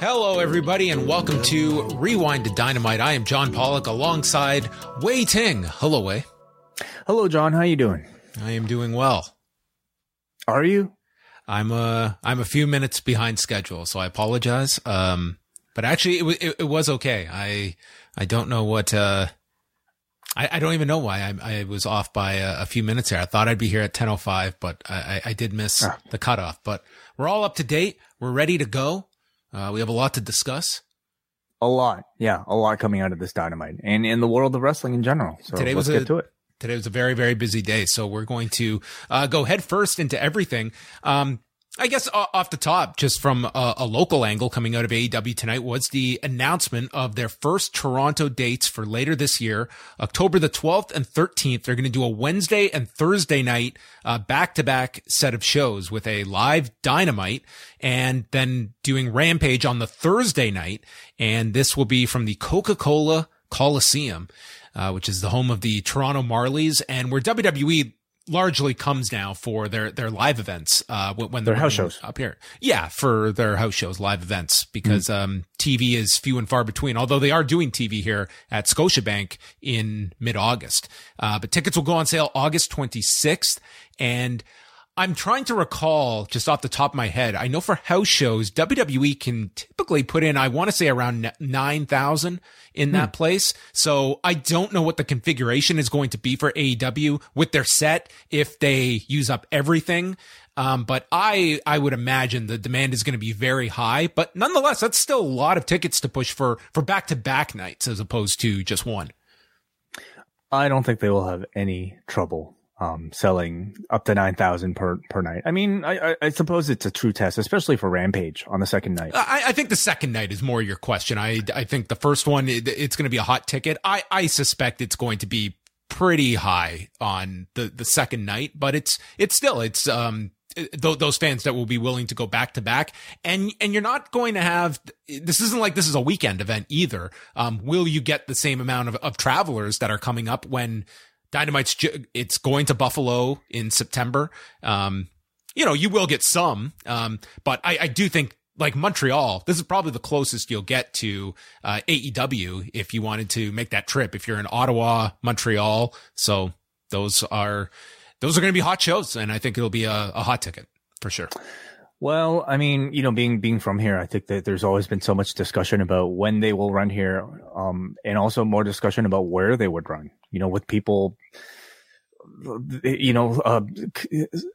Hello, everybody, and welcome to Rewind to Dynamite. I am John Pollock alongside Wai Ting. Hello, Wai. Hello, John. How you doing? I am doing well. Are you? I'm a I'm a few minutes behind schedule, so I apologize. Um, but actually, it, wa- it, it was okay. I I don't know what. Uh, I, I don't even know why I, I was off by a, a few minutes here. I thought I'd be here at 10:05, but I, I, I did miss Ah. the cutoff. But we're all up to date. We're ready to go. Uh, we have a lot to discuss. A lot. Yeah, a lot coming out of this dynamite and in the world of wrestling in general. So Today let's was a- to it. Today was a very, very busy day. So we're going to uh, go head first into everything. Um, I guess off the top, just from a, a local angle coming out of AEW tonight was the announcement of their first Toronto dates for later this year, October the 12th and 13th. They're going to do a Wednesday and Thursday night back to back set of shows with a live dynamite and then doing Rampage on the Thursday night. And this will be from the Coca-Cola Coliseum uh, which is the home of the Toronto Marlies, and where WWE largely comes now for their their live events uh, when, when Their house shows. up here. Yeah, for their house shows, live events, because um, TV is few and far between. Although they are doing TV here at Scotiabank in mid August, uh, but tickets will go on sale August 26th, and I'm trying to recall just off the top of my head. I know for house shows, WWE can typically put in, I want to say around 9,000 in that place. So I don't know what the configuration is going to be for AEW with their set if they use up everything. Um, but I, I would imagine the demand is going to be very high, but nonetheless, that's still a lot of tickets to push for, for back to back nights as opposed to just one. I don't think they will have any trouble um, selling up to nine thousand per per night. I mean, I, I, I suppose it's a true test, especially for Rampage on the second night. I, I think the second night is more your question. I, I think the first one, it, it's going to be a hot ticket. I, I suspect it's going to be pretty high on the, the second night, but it's, it's still, it's, um, th- those fans that will be willing to go back to back and, and you're not going to have, this isn't like this is a weekend event either. Um, will you get the same amount of, of travelers that are coming up when Dynamite's, ju- it's going to Buffalo in September. Um, you know, you will get some. Um, but I, I do think like Montreal, this is probably the closest you'll get to uh, AEW if you wanted to make that trip. If you're in Ottawa, Montreal, so those are those are going to be hot shows, and I think it'll be a, a hot ticket for sure. Well, I mean, you know, being being from here, I think that there's always been so much discussion about when they will run here, um, and also more discussion about where they would run. You know, with people, you know, uh,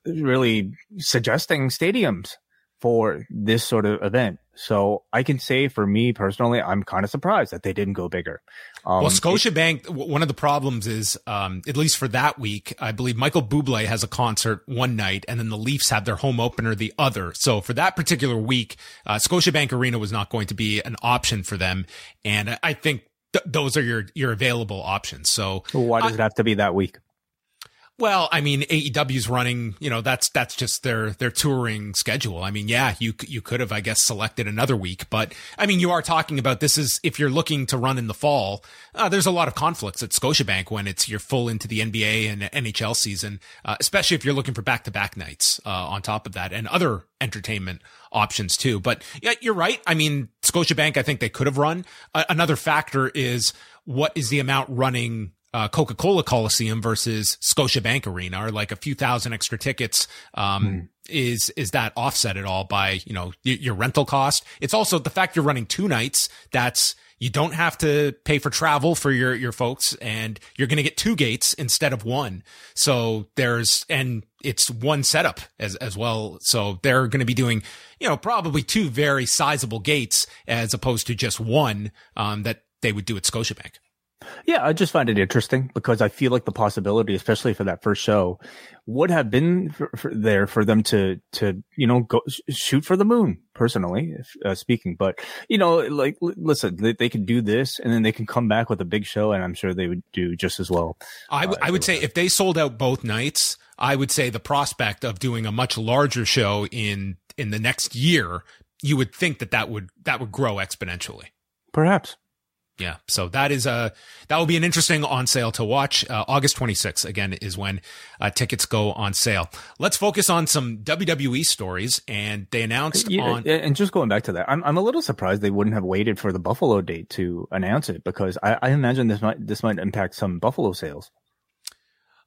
really suggesting stadiums for this sort of event. So I can say for me personally, I'm kind of surprised that they didn't go bigger. Um, well, Scotiabank, one of the problems is, um, at least for that week, I believe Michael Bublé has a concert one night and then the Leafs have their home opener the other. So for that particular week, uh, Scotiabank Arena was not going to be an option for them. And I think th- those are your, your available options. So why does I, it have to be that week? Well, I mean, AEW's running, you know, that's, that's just their, their touring schedule. I mean, yeah, you, you could have, I guess, selected another week, but I mean, you are talking about this is, if you're looking to run in the fall, uh, there's a lot of conflicts at Scotiabank when it's, you're full into the NBA and NHL season, uh, especially if you're looking for back to back nights, uh, on top of that and other entertainment options too. But yeah, you're right. I mean, Scotiabank, I think they could have run. another factor is what is the amount running uh, Coca-Cola Coliseum versus Scotiabank Arena or like a few thousand extra tickets. Um, mm. is, is that offset at all by, you know, y- your rental cost? It's also the fact you're running two nights. That's, you don't have to pay for travel for your, your folks and you're going to get two gates instead of one. So there's, and it's one setup as, as well. So they're going to be doing, you know, probably two very sizable gates as opposed to just one, um, that they would do at Scotiabank. Yeah, I just find it interesting because I feel like the possibility, especially for that first show, would have been for, for there for them to to you know go shoot for the moon. Personally, if, uh, speaking, but you know, like listen, they, they can do this and then they can come back with a big show, and I'm sure they would do just as well. I, w- uh, I would say if they sold out both nights, I would say the prospect of doing a much larger show in in the next year, you would think that that would that would grow exponentially. Perhaps yeah. So that is a, that will be an interesting on sale to watch. Uh, August 26th, again, is when uh, tickets go on sale. Let's focus on some WWE stories. And they announced yeah, on. And just going back to that, I'm, I'm a little surprised they wouldn't have waited for the Buffalo date to announce it because I, I imagine this might, this might impact some Buffalo sales.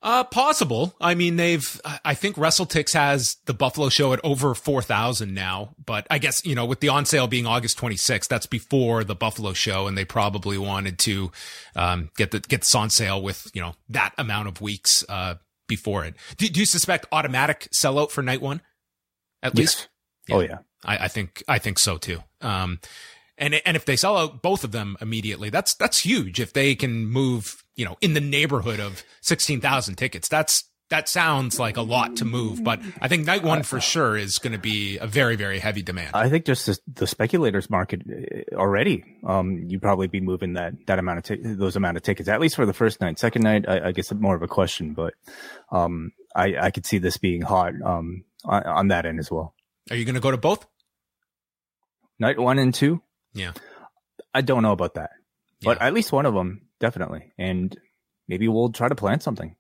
Uh, possible. I mean, they've, I think WrestleTix has the Buffalo show at over 4,000 now, but I guess, you know, with the on sale being August 26th, that's before the Buffalo show. And they probably wanted to, um, get the, get this on sale with, you know, that amount of weeks, uh, before it. Do, do you suspect automatic sellout for night one? At yes. least? Yeah. Oh yeah. I, I think, I think so too. Um, and, and if they sell out both of them immediately, that's, that's huge. If they can move you know, in the neighborhood of 16,000 tickets. That's, that sounds like a lot to move, but I think night one for sure is going to be a very, very heavy demand. I think just the, the speculators market uh, already, um, you'd probably be moving that, that amount of, t- those amount of tickets, at least for the first night. Second night, I, I guess more of a question, but, um, I, I could see this being hot, um, on, on that end as well. Are you going to go to both? Night one and two? Yeah. I don't know about that, but yeah. at least one of them definitely. And maybe we'll try to plan something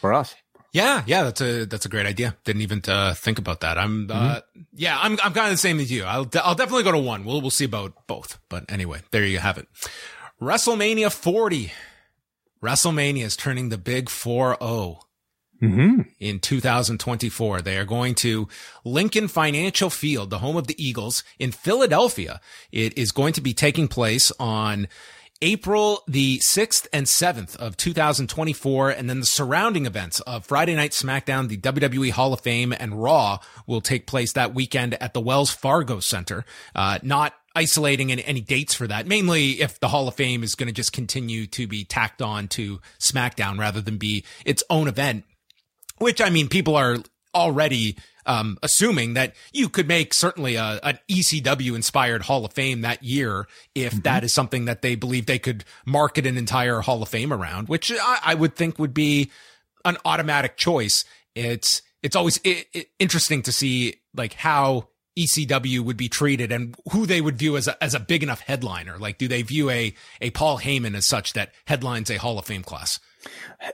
for us. Yeah, yeah, that's a that's a great idea. Didn't even uh, think about that. I'm, uh, mm-hmm. yeah, I'm I'm kind of the same as you. I'll I'll definitely go to one. We'll we'll see about both. But anyway, there you have it. WrestleMania 40. WrestleMania is turning the big 4-0. Mm-hmm. In 2024, they are going to Lincoln Financial Field, the home of the Eagles in Philadelphia. It is going to be taking place on April the 6th and 7th of 2024. And then the surrounding events of Friday Night SmackDown, the WWE Hall of Fame and Raw will take place that weekend at the Wells Fargo Center. Uh, not isolating any, any dates for that, mainly if the Hall of Fame is going to just continue to be tacked on to SmackDown rather than be its own event. Which I mean, people are already um, assuming that you could make certainly a, an ECW inspired Hall of Fame that year if mm-hmm. that is something that they believe they could market an entire Hall of Fame around, which I, I would think would be an automatic choice. It's it's always it, it, interesting to see like how ECW would be treated and who they would view as a, as a big enough headliner. Like, do they view a a Paul Heyman as such that headlines a Hall of Fame class?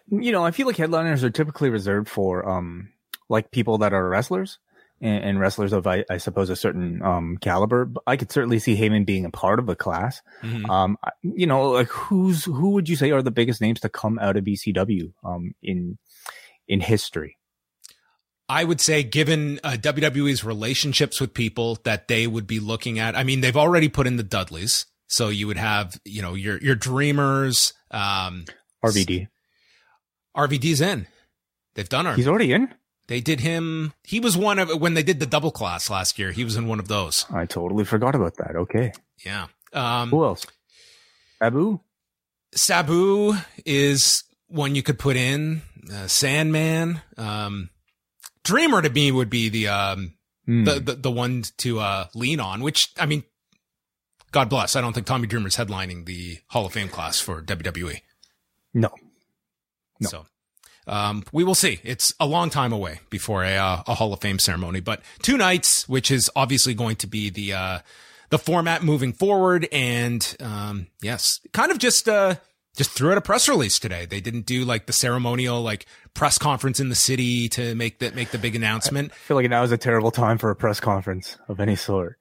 You know, I feel like headliners are typically reserved for um like people that are wrestlers and, and wrestlers of, I, I, suppose, a certain um, caliber. I could certainly see Heyman being a part of the class. Mm-hmm. Um, you know, like who's who would you say are the biggest names to come out of ECW um, in in history? I would say, given uh, WWE's relationships with people that they would be looking at, I mean, they've already put in the Dudleys. So you would have, you know, your, your dreamers, um, RVD. RVD's in. They've done our, He's already in? They did him. He was one of, when they did the double class last year, he was in one of those. I totally forgot about that. Okay. Yeah. Um, Who else? Sabu. Sabu is one you could put in. Uh, Sandman. Um, Dreamer to me would be the, um, Hmm. the, the, the one to, uh, lean on, which, I mean, God bless. I don't think Tommy Dreamer's headlining the Hall of Fame class for WWE. no. No. So, um, we will see. It's a long time away before a, uh, a Hall of Fame ceremony, but two nights, which is obviously going to be the, uh, the format moving forward. And, um, yes, kind of just, uh, just threw out a press release today. They didn't do like the ceremonial, like press conference in the city to make that, make the big announcement. I feel like now is a terrible time for a press conference of any sort.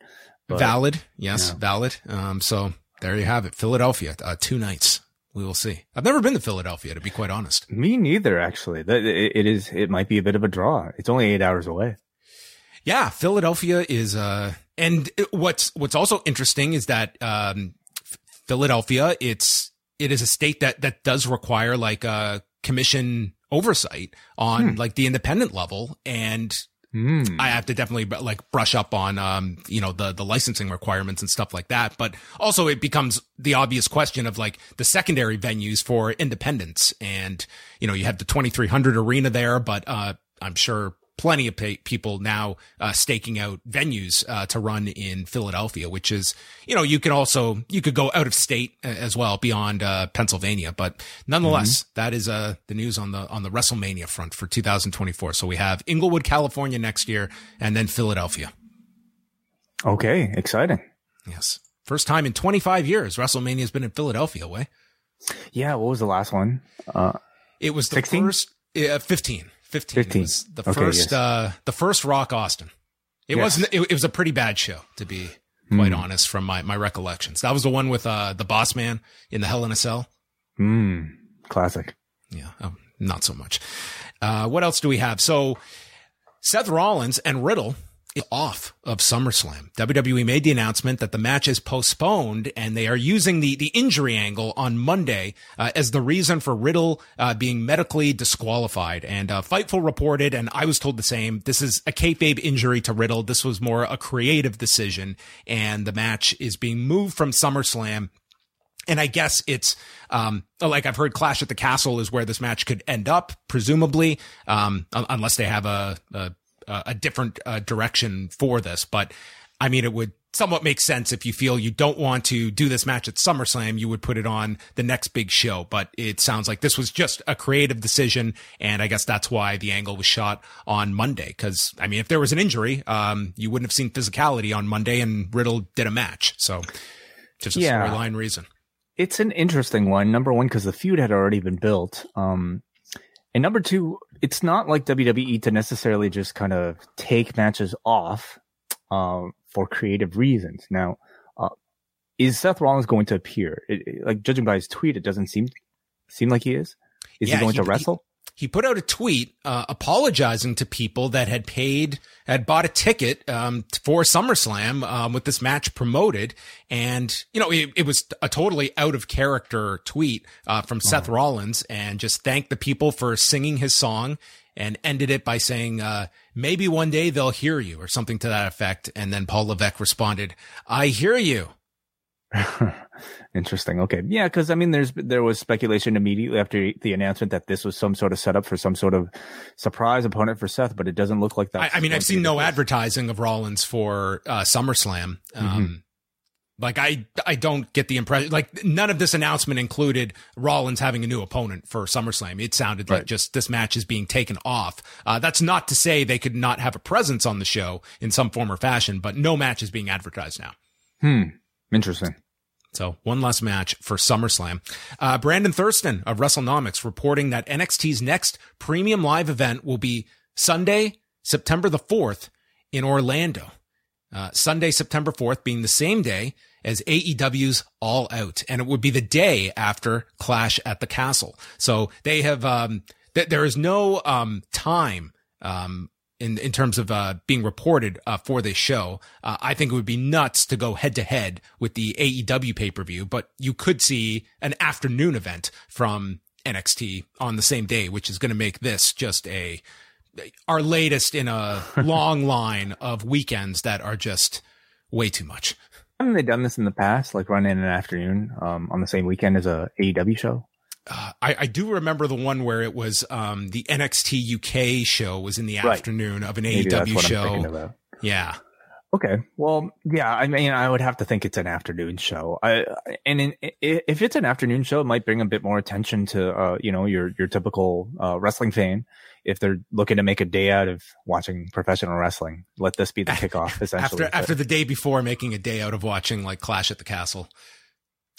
But- valid. Yes, Yeah. valid. Um, so there you have it. Philadelphia, uh, two nights. We will see. I've never been to Philadelphia, to be quite honest. Me neither, actually. That it, it is. It might be a bit of a draw. It's only eight hours away. Yeah, Philadelphia is uh and what's what's also interesting is that um Philadelphia it's it is a state that that does require like a commission oversight on like the independent level and Hmm. I have to definitely like brush up on um you know the the licensing requirements and stuff like that but also it becomes the obvious question of like the secondary venues for independence and you know you have the 2300 arena there but uh I'm sure plenty of pa- people now uh, staking out venues uh, to run in Philadelphia, which is, you know, you could also, you could go out of state uh, as well beyond uh, Pennsylvania. But nonetheless, that is uh, the news on the, on the WrestleMania front for 2024. So we have Inglewood, California next year and then Philadelphia. Okay, exciting. Yes. First time in 25 years, WrestleMania has been in Philadelphia Wai. Yeah. What was the last one? Uh, It was the 16? first, uh, 15. 15. 15. was the Okay, first, yes. uh, the first Rock Austin. It Yes. wasn't, it, it was a pretty bad show, to be quite honest, from my, my recollections. That was the one with, uh, the boss man in the Hell in a Cell. mm, classic. Yeah. Oh, not so much. Uh, what else do we have? So Seth Rollins and Riddle off of SummerSlam. WWE made the announcement that the match is postponed and they are using the, the injury angle on Monday uh, as the reason for Riddle uh, being medically disqualified. And uh, Fightful reported, and I was told the same, this is a kayfabe injury to Riddle. This was more a creative decision and the match is being moved from SummerSlam and I guess it's um, like I've heard Clash at the Castle is where this match could end up, presumably, um, unless they have a a, a different uh, direction for this. But I mean, it would somewhat make sense if you feel you don't want to do this match at SummerSlam, you would put it on the next big show. But it sounds like this was just a creative decision, and I guess that's why the angle was shot on Monday. Because I mean, if there was an injury, um, you wouldn't have seen physicality on Monday, and Riddle did a match. So just a Yeah. storyline reason. It's an interesting one. Number one, because the feud had already been built. Um, and number two, it's not like WWE to necessarily just kind of take matches off um, for creative reasons. Now, uh, is Seth Rollins going to appear? It, it- like judging by his tweet, it doesn't seem seem like he is. Is Yeah, he going he- to wrestle? He put out a tweet uh, apologizing to people that had paid, had bought a ticket um, for SummerSlam um, with this match promoted, and you know it, it was a totally out of character tweet uh, from Seth Rollins, and just thanked the people for singing his song, and ended it by saying, uh, "Maybe one day they'll hear you" or something to that effect. And then Paul Levesque responded, "I hear you." Interesting. Okay. Yeah, because I mean, there's there was speculation immediately after the announcement that this was some sort of setup for some sort of surprise opponent for Seth, but it doesn't look like that. I, I mean, I've seen no advertising of Rollins for uh, SummerSlam. Um, Like I, I don't get the impression. Like none of this announcement included Rollins having a new opponent for SummerSlam. It sounded like just this match is being taken off. Uh, that's not to say they could not have a presence on the show in some form or fashion, but no match is being advertised now. Hmm. Interesting. So one less match for SummerSlam. Uh, Brandon Thurston of WrestleNomics reporting that NXT's next premium live event will be Sunday, September the 4th in Orlando. Uh, Sunday, September 4th being the same day as AEW's All Out. And it would be the day after Clash at the Castle. So they have, um, th- there is no, um, time, um, in in terms of uh, being reported uh, for this show. Uh, I think it would be nuts to go head to head with the AEW pay per view, but you could see an afternoon event from NXT on the same day, which is going to make this just a our latest in a long line of weekends that are just way too much. Haven't they done this in the past, like run in an afternoon um, on the same weekend as a AEW show? Uh, I, I, do remember the one where it was um, the NXT UK show was in the right. afternoon of an Maybe AEW show. Yeah. Okay. Well, yeah. I mean, I would have to think it's an afternoon show. I and in, if it's an afternoon show, it might bring a bit more attention to uh, you know your your typical uh, wrestling fan. If they're looking to make a day out of watching professional wrestling, let this be the kickoff. Essentially, after after the day before, making a day out of watching like Clash at the Castle.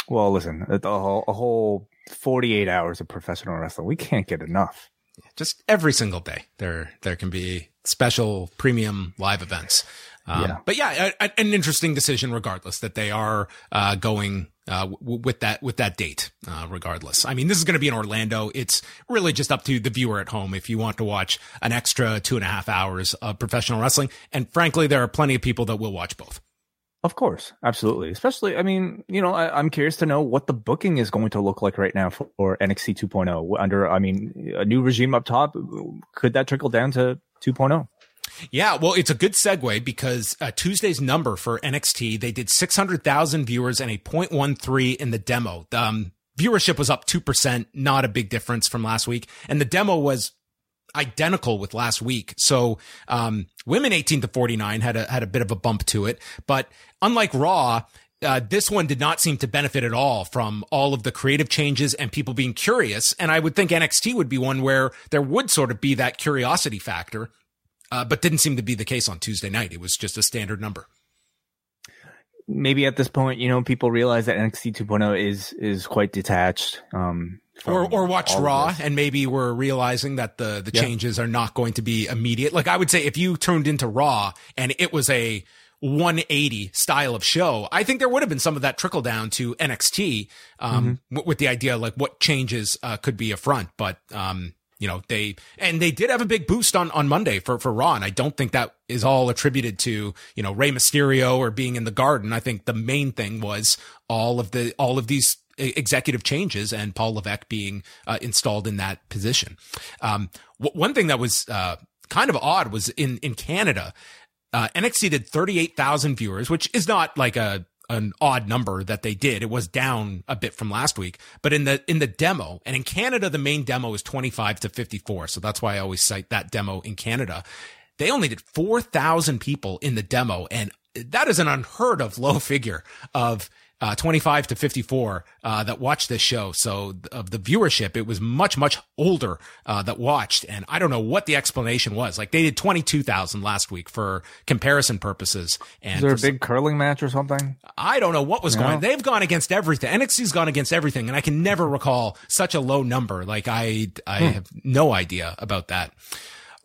Well, listen, a whole, a whole 48 hours of professional wrestling. We can't get enough. Just every single day, there there can be special premium live events. Um, yeah. But yeah, a, a, an interesting decision, regardless that they are uh, going uh, w- with that with that date. Uh, regardless, I mean, this is going to be in Orlando. It's really just up to the viewer at home if you want to watch an extra two and a half hours of professional wrestling. And frankly, there are plenty of people that will watch both. Of course, absolutely. Especially, I mean, you know, I, am curious to know what the booking is going to look like right now for, for NXT 2.0. Under, I mean, a new regime up top. Could that trickle down to 2.0? Yeah, well, it's a good segue because uh, Tuesday's number for NXT, they did 600,000 viewers and a 0.13 in the demo. Um, viewership was up 2%, not a big difference from last week. And the demo was identical with last week. So, um, women 18 to 49 had a, had a bit of a bump to it. But unlike Raw, uh, this one did not seem to benefit at all from all of the creative changes and people being curious. And I would think NXT would be one where there would sort of be that curiosity factor, uh, but didn't seem to be the case on Tuesday night. It was just a standard number. Maybe at this point, you know, people realize that NXT 2.0 is is quite detached. Um, or or watch Raw and maybe we're realizing that the the changes are not going to be immediate. Like I would say, if you turned into Raw and it was a 180 style of show, I think there would have been some of that trickle down to NXT um, mm-hmm. w- with the idea like what changes uh, could be a front. But um, you know they and they did have a big boost on on Monday for for Raw, and I don't think that is all attributed to you know Rey Mysterio or being in the Garden. I think the main thing was all of the all of these executive changes and Paul Levesque being uh, installed in that position. Um, w- one thing that was uh, kind of odd was in in Canada, uh, NXT did 38,000 viewers, which is not like a an odd number that they did. It was down a bit from last week, but in the in the demo and in Canada, the main demo is 25 to 54. So that's why I always cite that demo in Canada. They only did 4,000 people in the demo, and that is an unheard of low figure of uh, 25 to 54 uh, that watched this show. So of the viewership, it was much, much older uh, that watched. And I don't know what the explanation was. Like they did 22,000 last week for comparison purposes. And Is there a big curling match or something? I don't know what was going on. They've gone against everything. NXT's gone against everything. And I can never recall such a low number. Like I, I hmm. have no idea about that.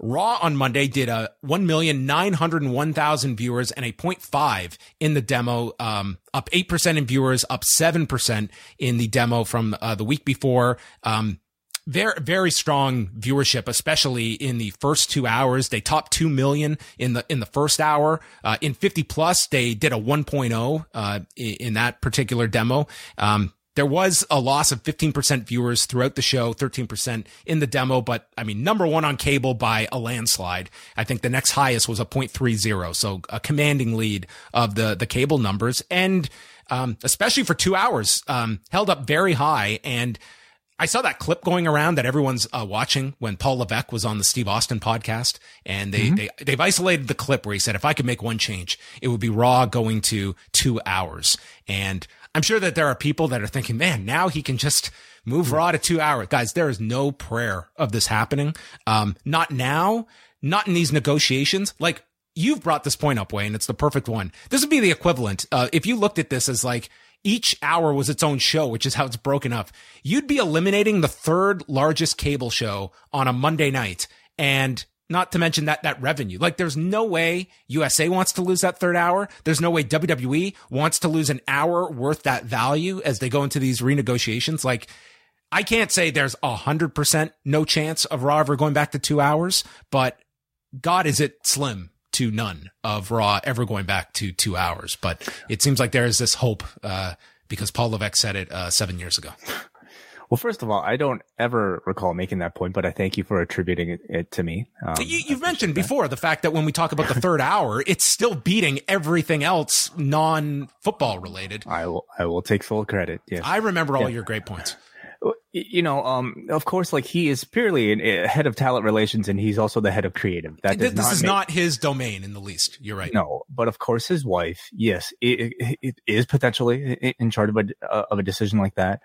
Raw on Monday did a 1,901,000 viewers and a 0.5 in the demo, um, up 8% in viewers, up 7% in the demo from uh, the week before. Um, very very strong viewership, especially in the first two hours. They topped two million in the in the first hour. Uh, in 50 plus, they did a 1.0 uh, in, in that particular demo. Um, there was a loss of 15% viewers throughout the show, 13% in the demo, but I mean, number one on cable by a landslide. I think the next highest was a 0.30. So a commanding lead of the, the cable numbers and, um, especially for two hours, um, held up very high. And I saw that clip going around that everyone's uh, watching when Paul Levesque was on the Steve Austin podcast, and they, mm-hmm. they they've isolated the clip where he said, "If I could make one change, it would be Raw going to two hours." And I'm sure that there are people that are thinking, man, now he can just move Raw to two hours. Guys, there is no prayer of this happening. Um, not now, not in these negotiations. Like you've brought this point up, Wayne. It's the perfect one. This would be the equivalent. Uh, if you looked at this as like, each hour was its own show, which is how it's broken up. You'd be eliminating the third largest cable show on a Monday night. And not to mention that that revenue. Like there's no way USA wants to lose that third hour. There's no way WWE wants to lose an hour worth that value as they go into these renegotiations. Like I can't say there's a hundred percent no chance of Raw ever going back to two hours, but God, is it slim to none of Raw ever going back to two hours? But it seems like there is this hope uh, because Paul Levesque said it uh, seven years ago. Well, first of all, I don't ever recall making that point, but I thank you for attributing it, to me. Um, you, have mentioned that. before the fact that when we talk about the third hour, it's still beating everything else non-football related. I will, I will take full credit. Yes. I remember all yeah. your great points you know, um, of course, like he is purely a head of talent relations, and he's also the head of creative. That this not is make, not his domain in the least. You're right. No, but of course, his wife, yes, it, it, it is potentially in charge of a of a decision like that.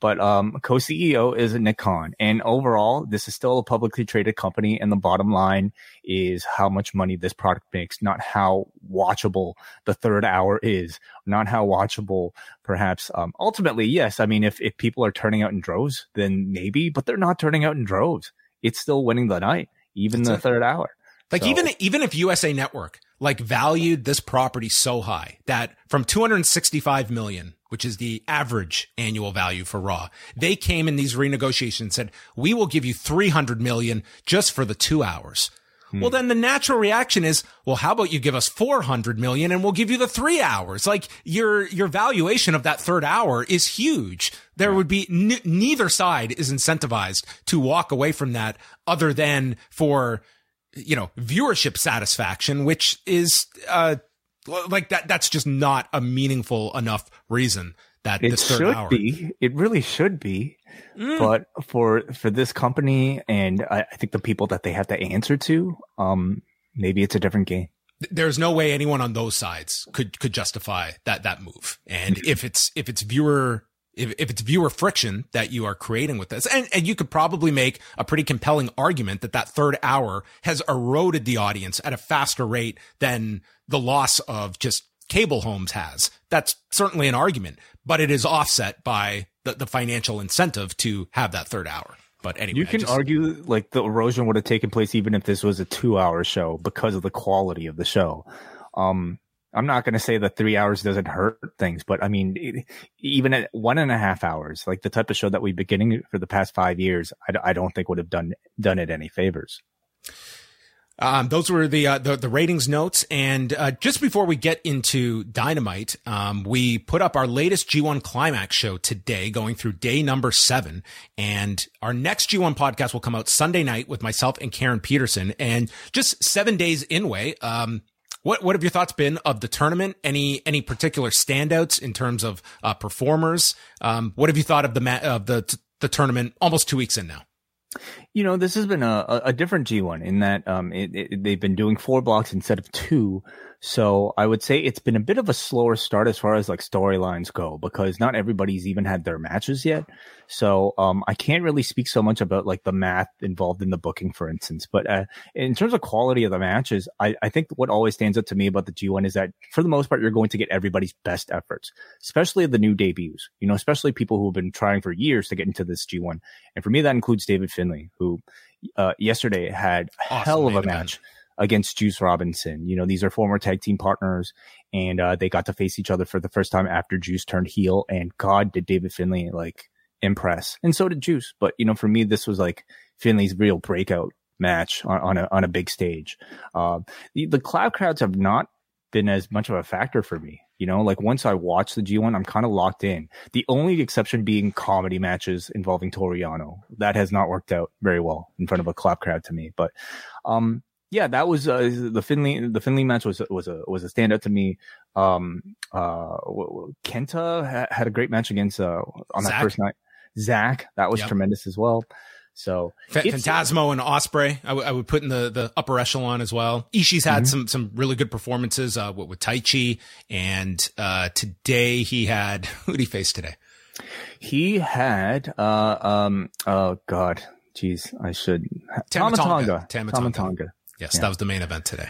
But um, co-CEO is Nick Khan, and overall, this is still a publicly traded company. And the bottom line is how much money this product makes, not how watchable the third hour is, not how watchable perhaps. Um, ultimately, yes. I mean, if if people are turning out in droves, then maybe, but they're not turning out in droves. It's still winning the night, even That's the it. third hour. Like so. even even if USA Network like valued this property so high that from 265 million which is the average annual value for Raw. They came in these renegotiations and said, we will give you 300 million just for the two hours. Hmm. Well, then the natural reaction is, well, how about you give us 400 million and we'll give you the three hours? Like your, your valuation of that third hour is huge. There would be n- neither side is incentivized to walk away from that other than for, you know, viewership satisfaction, which is, uh, like that that's just not a meaningful enough reason that it should hour. be it really should be mm. but for for this company and I, I, think the people that they have to answer to um maybe it's a different game there's no way anyone on those sides could could justify that that move and if it's if it's viewer if, if it's viewer friction that you are creating with this, and, and you could probably make a pretty compelling argument that that third hour has eroded the audience at a faster rate than the loss of just cable homes has. That's certainly an argument, but it is offset by the, the financial incentive to have that third hour. But anyway, you can just, argue like the erosion would have taken place even if this was a two hour show because of the quality of the show. Um, I'm not going to say that three hours doesn't hurt things, but I mean, even at one and a half hours, like the type of show that we've been getting for the past five years, I, I don't think would have done done it any favors. Um, those were the, uh, the, the ratings notes, and uh, just before we get into Dynamite, um, we put up our latest G1 Climax show today, going through day number seven, and our next G1 podcast will come out Sunday night with myself and Karen Peterson, and just seven days in Wai. Um, what what have your thoughts been of the tournament? Any any particular standouts in terms of uh, performers? Um, what have you thought of the ma- of the the tournament? Almost two weeks in now. You know, this has been a, a different G1 in that um, it, it, they've been doing four blocks instead of two. So I would say it's been a bit of a slower start as far as like storylines go because not everybody's even had their matches yet. So um, I can't really speak so much about like the math involved in the booking, for instance. But uh, in terms of quality of the matches, I, I think what always stands out to me about the G1 is that for the most part, you're going to get everybody's best efforts, especially the new debuts, you know, especially people who have been trying for years to get into this G1. And for me, that includes David Finlay, who uh, yesterday had a awesome hell of a match. Event against Juice Robinson. You know, these are former tag team partners and uh, they got to face each other for the first time after Juice turned heel. And God, did David Finlay like impress. And so did Juice. But, you know, for me, this was like Finlay's real breakout match on, on a, on a big stage. Uh, the, the cloud crowds have not been as much of a factor for me. You know, like once I watch the G1, I'm kind of locked in. The only exception being comedy matches involving Toru Yano. That has not worked out very well in front of a clap crowd to me. But um, yeah, that was uh, the Finlay. The Finlay match was was a was a standout to me. Um, uh, Kenta ha- had a great match against uh, on that first night. Zach, that was yep. tremendous as well. So F- Phantasmo and Ospreay, I, w- I would put in the, the upper echelon as well. Ishii's had mm-hmm. some some really good performances uh, with, with Taichi, and uh, today he had who did he face today? He had uh um oh god, jeez, I should Tama Tonga. Tama Tonga. Yes, yeah. that was the main event today.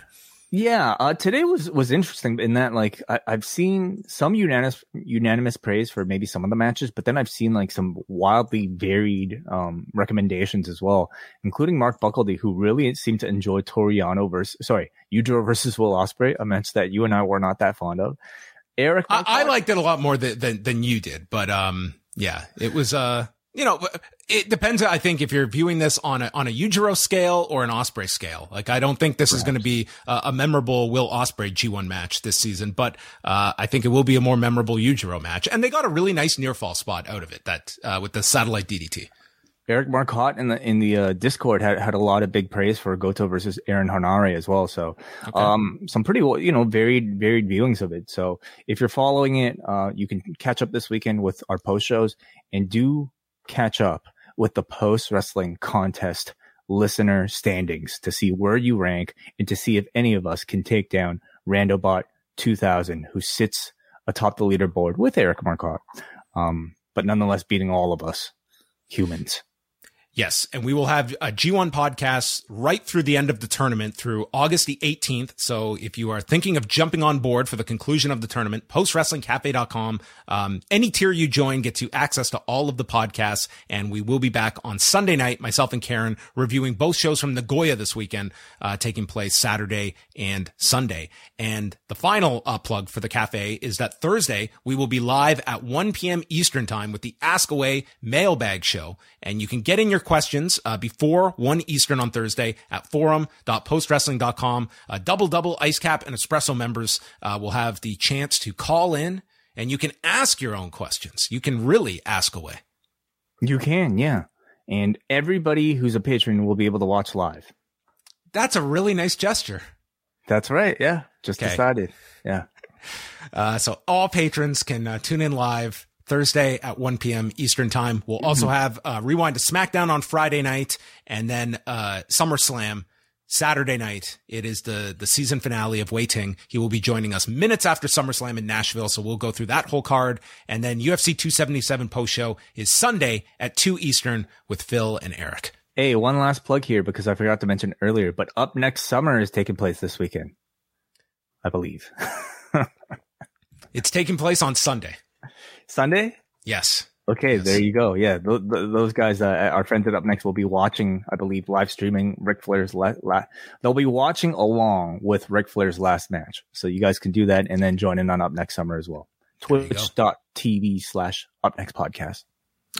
Yeah, uh, today was was interesting in that like I, have seen some unanimous unanimous praise for maybe some of the matches, but then I've seen like some wildly varied um, recommendations as well, including Mark Buckledy, who really seemed to enjoy Toru Yano versus sorry Yujiro versus Will Ospreay, a match that you and I were not that fond of. Eric, I, I liked it a lot more than, than than you did, but um, yeah, it was uh you know, it depends. I think if you're viewing this on a on a Yujiro scale or an Ospreay scale, like I don't think this is going to be a, a, memorable Will Ospreay G1 match this season, but uh, I think it will be a more memorable Yujiro match. And they got a really nice near fall spot out of it that uh, with the satellite DDT. Eric Marcotte in the in the uh, Discord had, had a lot of big praise for Goto versus Aaron Henare as well. So, okay. um, some pretty you know varied varied viewings of it. So if you're following it, uh, you can catch up this weekend with our post shows and do catch up with the post wrestling contest listener standings to see where you rank and to see if any of us can take down Randobot 2000, who sits atop the leaderboard with Eric Marcotte, um, but nonetheless beating all of us humans. Yes, and we will have a G1 podcast right through the end of the tournament through August the 18th. So if you are thinking of jumping on board for the conclusion of the tournament, postwrestlingcafe.com. Um, any tier you join gets you access to all of the podcasts, and we will be back on Sunday night, myself and Karen reviewing both shows from Nagoya this weekend, uh, taking place Saturday and Sunday. And the final uh, plug for the cafe is that Thursday we will be live at 1 p.m. Eastern time with the Ask Away mailbag show, and you can get in your questions uh, before 1 Eastern on Thursday at forum.postwrestling.com. Uh, double double ice cap and espresso members uh, will have the chance to call in and you can ask your own questions. You can really ask away. You can, yeah. And everybody who's a patron will be able to watch live. That's a really nice gesture. That's right. Yeah. Just okay. decided. Yeah. Uh, so all patrons can uh, tune in live Thursday at 1 p.m. Eastern time. We'll also mm-hmm. have uh, Rewind to SmackDown on Friday night and then uh, SummerSlam Saturday night. It is the, the season finale of Waiting. He will be joining us minutes after SummerSlam in Nashville. So we'll go through that whole card. And then UFC 277 post show is Sunday at 2 Eastern with Phil and Eric. Hey, one last plug here because I forgot to mention earlier, but Up Next Summer is taking place this weekend. I believe. it's taking place on Sunday. Sunday? Yes. Okay, yes. there you go. Yeah, th- th- those guys, uh, our friends at Up Next, will be watching, I believe, live streaming Ric Flair's la-, la- They'll be watching along with Ric Flair's last match. So you guys can do that and then join in on Up Next Summer as well. Twitch.tv slash Up Next Podcast.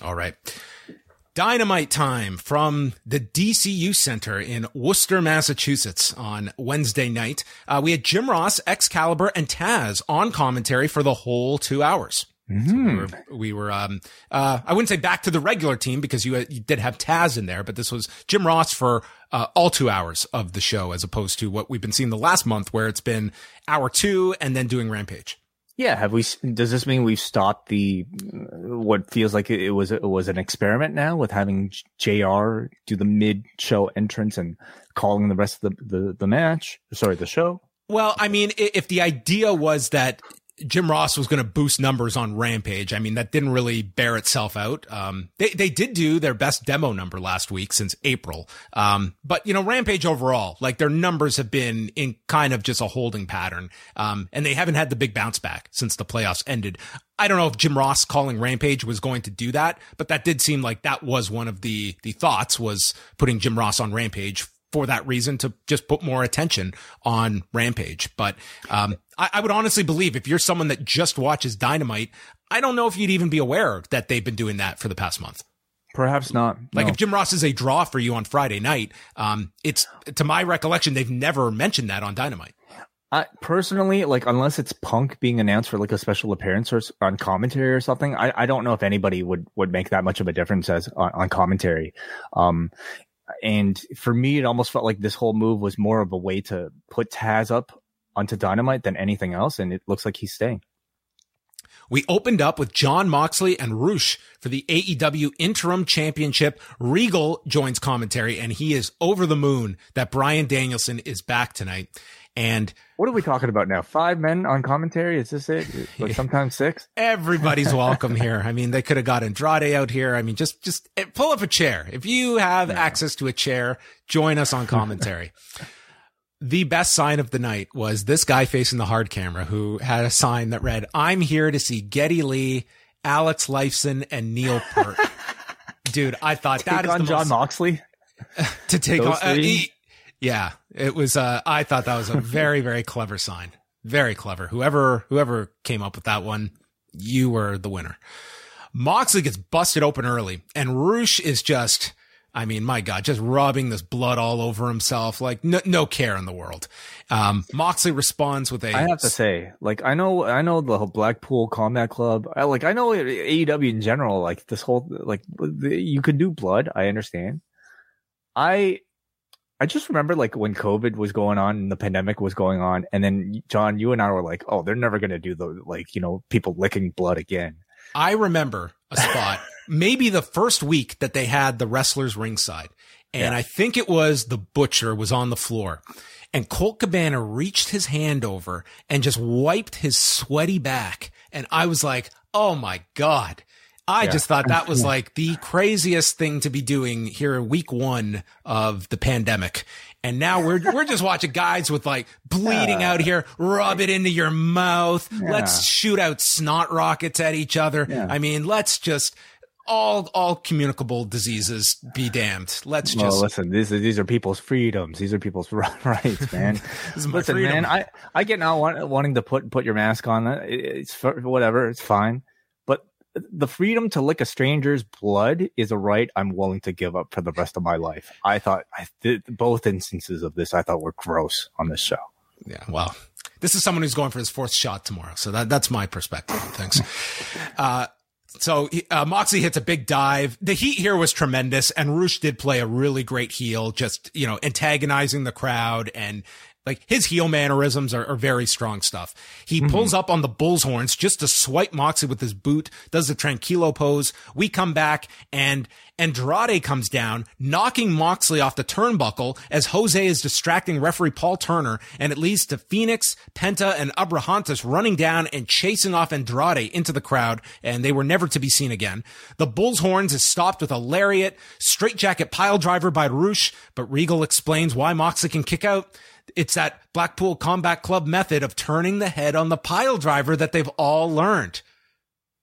All right. Dynamite time from the DCU Center in Worcester, Massachusetts on Wednesday night. Uh, we had Jim Ross, Excalibur, and Taz on commentary for the whole two hours. So we were, we were um, uh, I wouldn't say back to the regular team because you, uh, you did have Taz in there, but this was Jim Ross for uh, all two hours of the show as opposed to what we've been seeing the last month where it's been hour two and then doing Rampage. Yeah, have we? Does this mean we've stopped the uh, what feels like it was it was an experiment now with having Jr. do the mid show entrance and calling the rest of the, the the match? Sorry, the show. Well, I mean, if the idea was that Jim Ross was going to boost numbers on Rampage. I mean, that didn't really bear itself out. Um, they, they did do their best demo number last week since April. Um, but you know, Rampage overall, like their numbers have been in kind of just a holding pattern. Um, and they haven't had the big bounce back since the playoffs ended. I don't know if Jim Ross calling Rampage was going to do that, but that did seem like that was one of the, the thoughts was putting Jim Ross on Rampage for that reason to just put more attention on Rampage. But um, I, I, would honestly believe if you're someone that just watches Dynamite, I don't know if you'd even be aware that they've been doing that for the past month. Perhaps not. Like no. if Jim Ross is a draw for you on Friday night, um, it's to my recollection they've never mentioned that on Dynamite. I personally, like, unless it's Punk being announced for like a special appearance or on commentary or something, I, I don't know if anybody would would make that much of a difference as on, on commentary. Um, and for me, it almost felt like this whole move was more of a way to put Taz up onto Dynamite than anything else. And it looks like he's staying. We opened up with Jon Moxley and Rush for the AEW interim championship. Regal joins commentary and he is over the moon that Bryan Danielson is back tonight. And what are we talking about now? Five men on commentary? Is this it? Like sometimes six? Everybody's welcome here. I mean, they could have got Andrade out here. I mean, just, just eh, pull up a chair. If you have no. access to a chair, join us on commentary. the best sign of the night was this guy facing the hard camera who had a sign that read, I'm here to see Geddy Lee, Alex Lifeson, and Neil Peart. Dude, I thought take that is on the Jon most, Moxley to take Those on. Uh, he, yeah, it was. Uh, I thought that was a very, very clever sign. Very clever. Whoever whoever came up with that one, you were the winner. Moxley gets busted open early, and Rush is just. I mean, my God, just rubbing this blood all over himself, like no, no care in the world. Um, Moxley responds with a. I have to say, like, I know, I know the Blackpool Combat Club. I like, I know AEW in general. Like this whole, like, you could do blood. I understand. I, I just remember like when COVID was going on and the pandemic was going on, and then John, you and I were like, "Oh, they're never gonna do the like, you know, people licking blood again." I remember a spot, maybe the first week that they had the wrestlers ringside. And yeah. I think it was the butcher was on the floor and Colt Cabana reached his hand over and just wiped his sweaty back. And I was like, Oh my God. I yeah. just thought that was like the craziest thing to be doing here in week one of the pandemic. And now we're we're just watching guys with like bleeding out here, rub it into your mouth. Yeah. Let's shoot out snot rockets at each other. Yeah. I mean, let's just all all communicable diseases be damned. Let's just well, listen. These are these are people's freedoms. These are people's rights, man. listen, freedom. man. I I get now want, wanting to put put your mask on. It's for, whatever. It's fine the freedom to lick a stranger's blood is a right I'm willing to give up for the rest of my life. I thought I th- both instances of this I thought were gross on this show. Yeah, well, this is someone who's going for his fourth shot tomorrow, so that that's my perspective. Thanks. uh, so uh, Moxley hits a big dive. The heat here was tremendous, and Rush did play a really great heel, just you know antagonizing the crowd and like his heel mannerisms are, are very strong stuff. He mm-hmm. pulls up on the bull's horns just to swipe Moxley with his boot, does the tranquilo pose. We come back and Andrade comes down, knocking Moxley off the turnbuckle as Jose is distracting referee Paul Turner, and it leads to Fenix, Penta, and Abrahantes running down and chasing off Andrade into the crowd, and they were never to be seen again. The Bull's Horns is stopped with a lariat, straightjacket pile driver by Rush, but Regal explains why Moxley can kick out. It's that Blackpool Combat Club method of turning the head on the pile driver that they've all learned.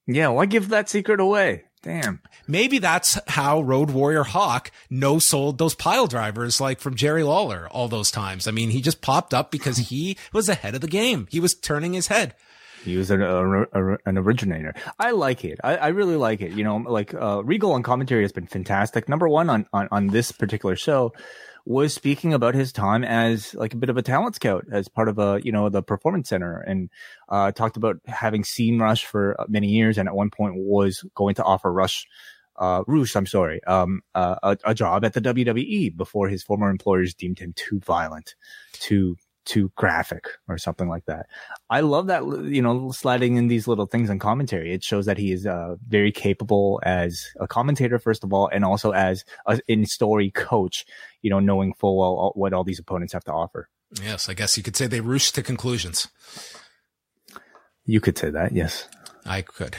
Yeah, why give that secret away? Damn. Maybe that's how Road Warrior Hawk no sold those pile drivers like from Jerry Lawler all those times. I mean, he just popped up because he was ahead of the game. He was turning his head. He was an, a, a, an originator. I like it. I, I, really like it. You know, like uh, Regal on commentary has been fantastic. Number one on, on, on this particular show was speaking about his time as like a bit of a talent scout as part of a you know the performance center and uh, talked about having seen Rush for many years and at one point was going to offer Rush uh, Rush, I'm sorry, um, uh, a, a, job at the WWE before his former employers deemed him too violent, too too graphic or something like that. I love that, you know, sliding in these little things in commentary. It shows that he is uh, very capable as a commentator, first of all, and also as a in story coach, you know, knowing full well what all these opponents have to offer. Yes, I guess you could say they roost to conclusions. You could say that, yes. I could.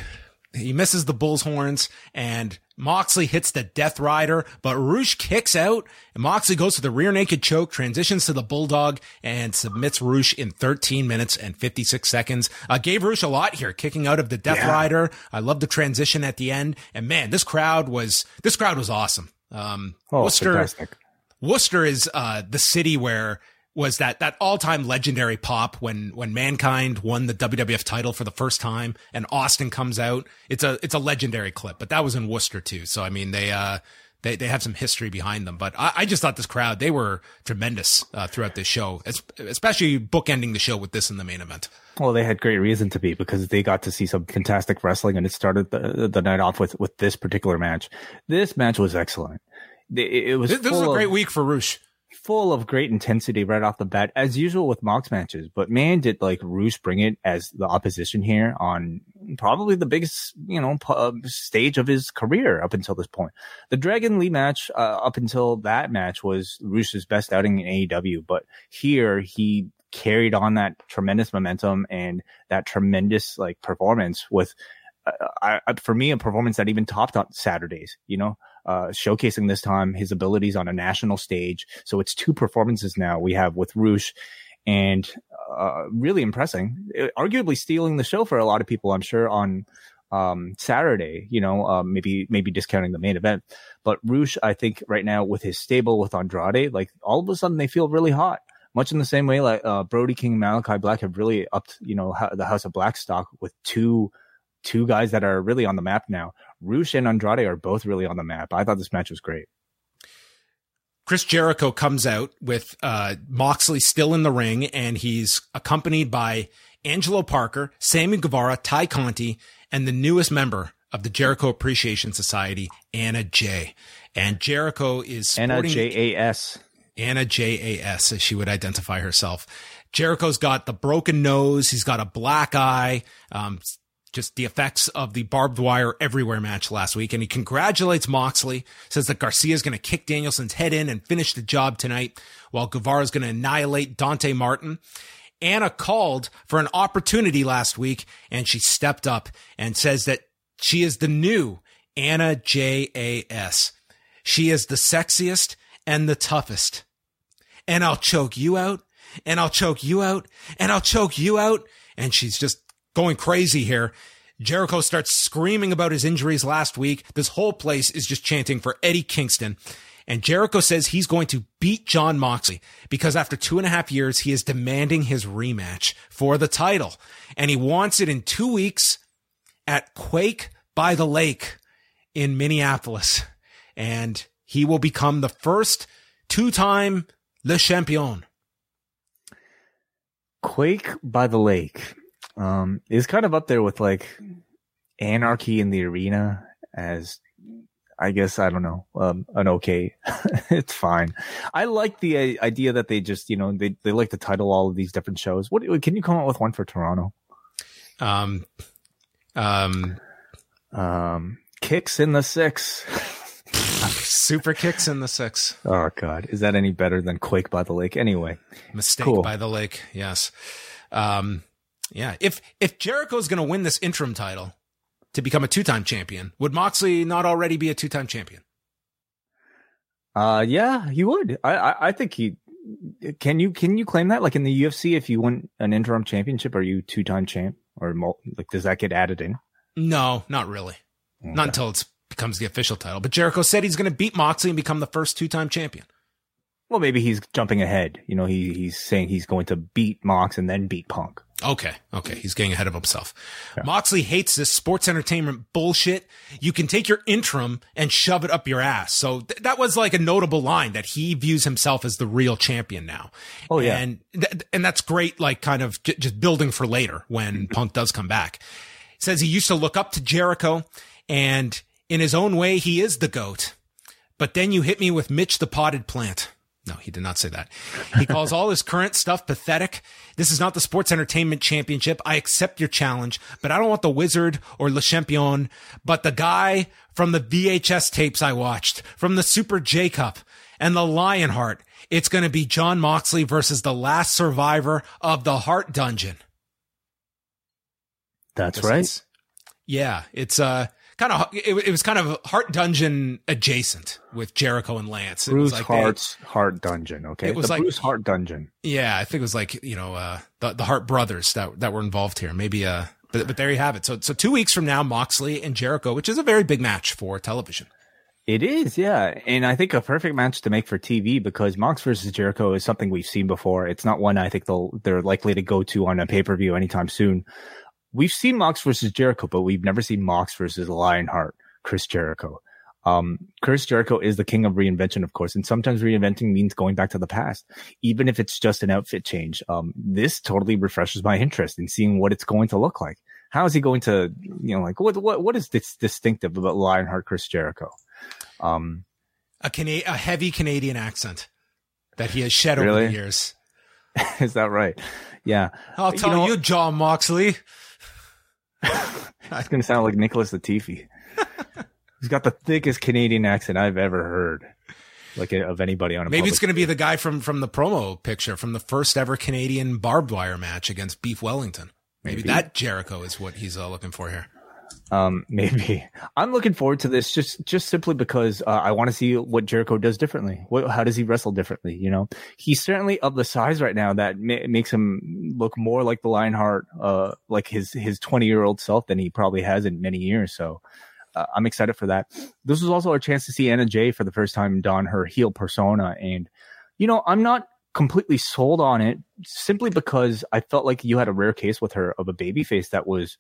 He misses the bull's horns and Moxley hits the Death Rider, but Rush kicks out and Moxley goes to the rear naked choke, transitions to the Bulldog and submits Rush in 13 minutes and 56 seconds. Uh, gave Rush a lot here, kicking out of the Death yeah. Rider. I love the transition at the end. And man, this crowd was, this crowd was awesome. Um, oh, Worcester, fantastic. Worcester is, uh, the city where was that that all time legendary pop when when Mankind won the WWF title for the first time and Austin comes out. It's a it's a legendary clip, but that was in Worcester too. So I mean they uh they they have some history behind them. But I, I just thought this crowd they were tremendous uh, throughout this show, especially bookending the show with this in the main event. Well, they had great reason to be because they got to see some fantastic wrestling, and it started the, the night off with with this particular match. This match was excellent. It, it was. This, this was a great week for Rush full of great intensity right off the bat, as usual with Mox matches. But man, did like Rush bring it as the opposition here on probably the biggest, you know, uh, stage of his career up until this point. The Dragon Lee match, uh, up until that match was Rush's best outing in AEW. But here he carried on that tremendous momentum and that tremendous like performance with I, I, for me, a performance that even topped on Saturdays, you know, uh, showcasing this time his abilities on a national stage. So it's two performances now we have with Rush and uh, really impressing, uh, arguably stealing the show for a lot of people, I'm sure, on um, Saturday, you know, uh, maybe, maybe discounting the main event. But Rush, I think right now with his stable with Andrade, like all of a sudden they feel really hot much in the same way like uh, Brody King Malachi Black have really upped, you know, the House of Black stock with two two guys that are really on the map now. Rush and Andrade are both really on the map. I thought this match was great. Chris Jericho comes out with uh, Moxley still in the ring, and he's accompanied by Angelo Parker, Sammy Guevara, Tay Conti, and the newest member of the Jericho Appreciation Society, Anna Jay. And Jericho is sporting, Anna J A S. Anna J A S, as she would identify herself. Jericho's got the broken nose. He's got a black eye. Um, just the effects of the barbed wire everywhere match last week. And he congratulates Moxley, says that Garcia is going to kick Danielson's head in and finish the job tonight, while Guevara is going to annihilate Dante Martin. Anna called for an opportunity last week and she stepped up and says that she is the new Anna J.A.S. She is the sexiest and the toughest. And I'll choke you out and I'll choke you out and I'll choke you out. And she's just going crazy here. Jericho starts screaming about his injuries last week. This whole place is just chanting for Eddie Kingston. And Jericho says he's going to beat Jon Moxley because after two and a half years, he is demanding his rematch for the title. And he wants it in two weeks at Quake by the Lake in Minneapolis. And he will become the first two time Le Champion. Quake by the Lake um, is kind of up there with like Anarchy in the Arena as I guess I don't know um, an okay. it's fine. I like the uh, idea that they just you know they they like to title all of these different shows. What can you come up with one for Toronto? Um, um, um, kicks in the six. Super kicks in the six. Oh God, is that any better than Quake by the Lake? Anyway, mistake cool. by the lake. Yes. Um, yeah. If if Jericho's going to win this interim title to become a two time champion, would Moxley not already be a two time champion? Uh, yeah, he would. I, I, I think he. Can you can you claim that like in the UFC if you win an interim championship are you two time champ or like does that get added in? No, not really. Okay. Not until it becomes the official title. But Jericho said he's going to beat Moxley and become the first two time champion. Well, maybe he's jumping ahead. You know, he he's saying he's going to beat Mox and then beat Punk. Okay. Okay. He's getting ahead of himself. Yeah. Moxley hates this sports entertainment bullshit. You can take your interim and shove it up your ass. So th- that was like a notable line that he views himself as the real champion now. Oh, yeah. And, th- and that's great. Like kind of j- just building for later when mm-hmm. Punk does come back. He says he used to look up to Jericho and in his own way, he is the goat. But then you hit me with Mitch the potted plant. No, he did not say that. He calls all his current stuff pathetic. This is not the Sports Entertainment Championship. I accept your challenge, but I don't want the Wizard or Le Champion, but the guy from the VHS tapes I watched, from the Super J Cup and the Lionheart. It's going to be Jon Moxley versus the last survivor of the Hart Dungeon. That's right. Yeah, it's uh kind of it, it, was kind of Hart Dungeon adjacent with Jericho and Lance. It Bruce like Hart's they, Hart Dungeon. Okay, it was the like Bruce Hart Dungeon. Yeah, I think it was like you know uh, the the Hart brothers that that were involved here. Maybe uh, but but there you have it. So so two weeks from now, Moxley and Jericho, which is a very big match for television. It is, yeah, and I think a perfect match to make for TV because Mox versus Jericho is something we've seen before. It's not one I think they'll they're likely to go to on a pay per view anytime soon we've seen Mox versus Jericho, but we've never seen Mox versus Lionheart, Chris Jericho. Um, Chris Jericho is the king of reinvention, of course, and sometimes reinventing means going back to the past, even if it's just an outfit change. Um, this totally refreshes my interest in seeing what it's going to look like. How is he going to, you know, like what what what is this distinctive about Lionheart Chris Jericho? Um, a Cana- a heavy Canadian accent that he has shed really? over the years. is that right? Yeah, I'll tell you, know, you Jon Moxley. It's going to sound like Nicholas Latifi. He's got the thickest Canadian accent I've ever heard, like of anybody on. A Maybe it's going to be the guy from from the promo picture from the first ever Canadian barbed wire match against Beef Wellington. Maybe, Maybe. that Jericho is what he's uh, looking for here. Um, maybe I'm looking forward to this just just simply because uh, I want to see what Jericho does differently. What, how does he wrestle differently? You know, he's certainly of the size right now that ma- makes him look more like the Lionheart, uh, like his his 20 year old self than he probably has in many years. So. Uh, I'm excited for that. This was also our chance to see Anna Jay for the first time don her heel persona. And, you know, I'm not completely sold on it simply because I felt like you had a rare case with her of a baby face that was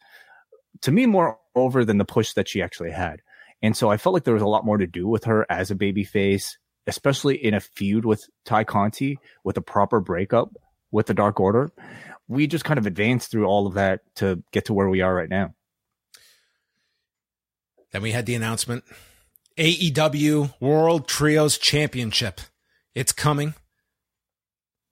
to me more over than the push that she actually had. And so I felt like there was a lot more to do with her as a baby face, especially in a feud with Ty Conti with a proper breakup with the Dark Order. We just kind of advanced through all of that to get to where we are right now. Then we had the announcement AEW World Trios Championship. It's coming.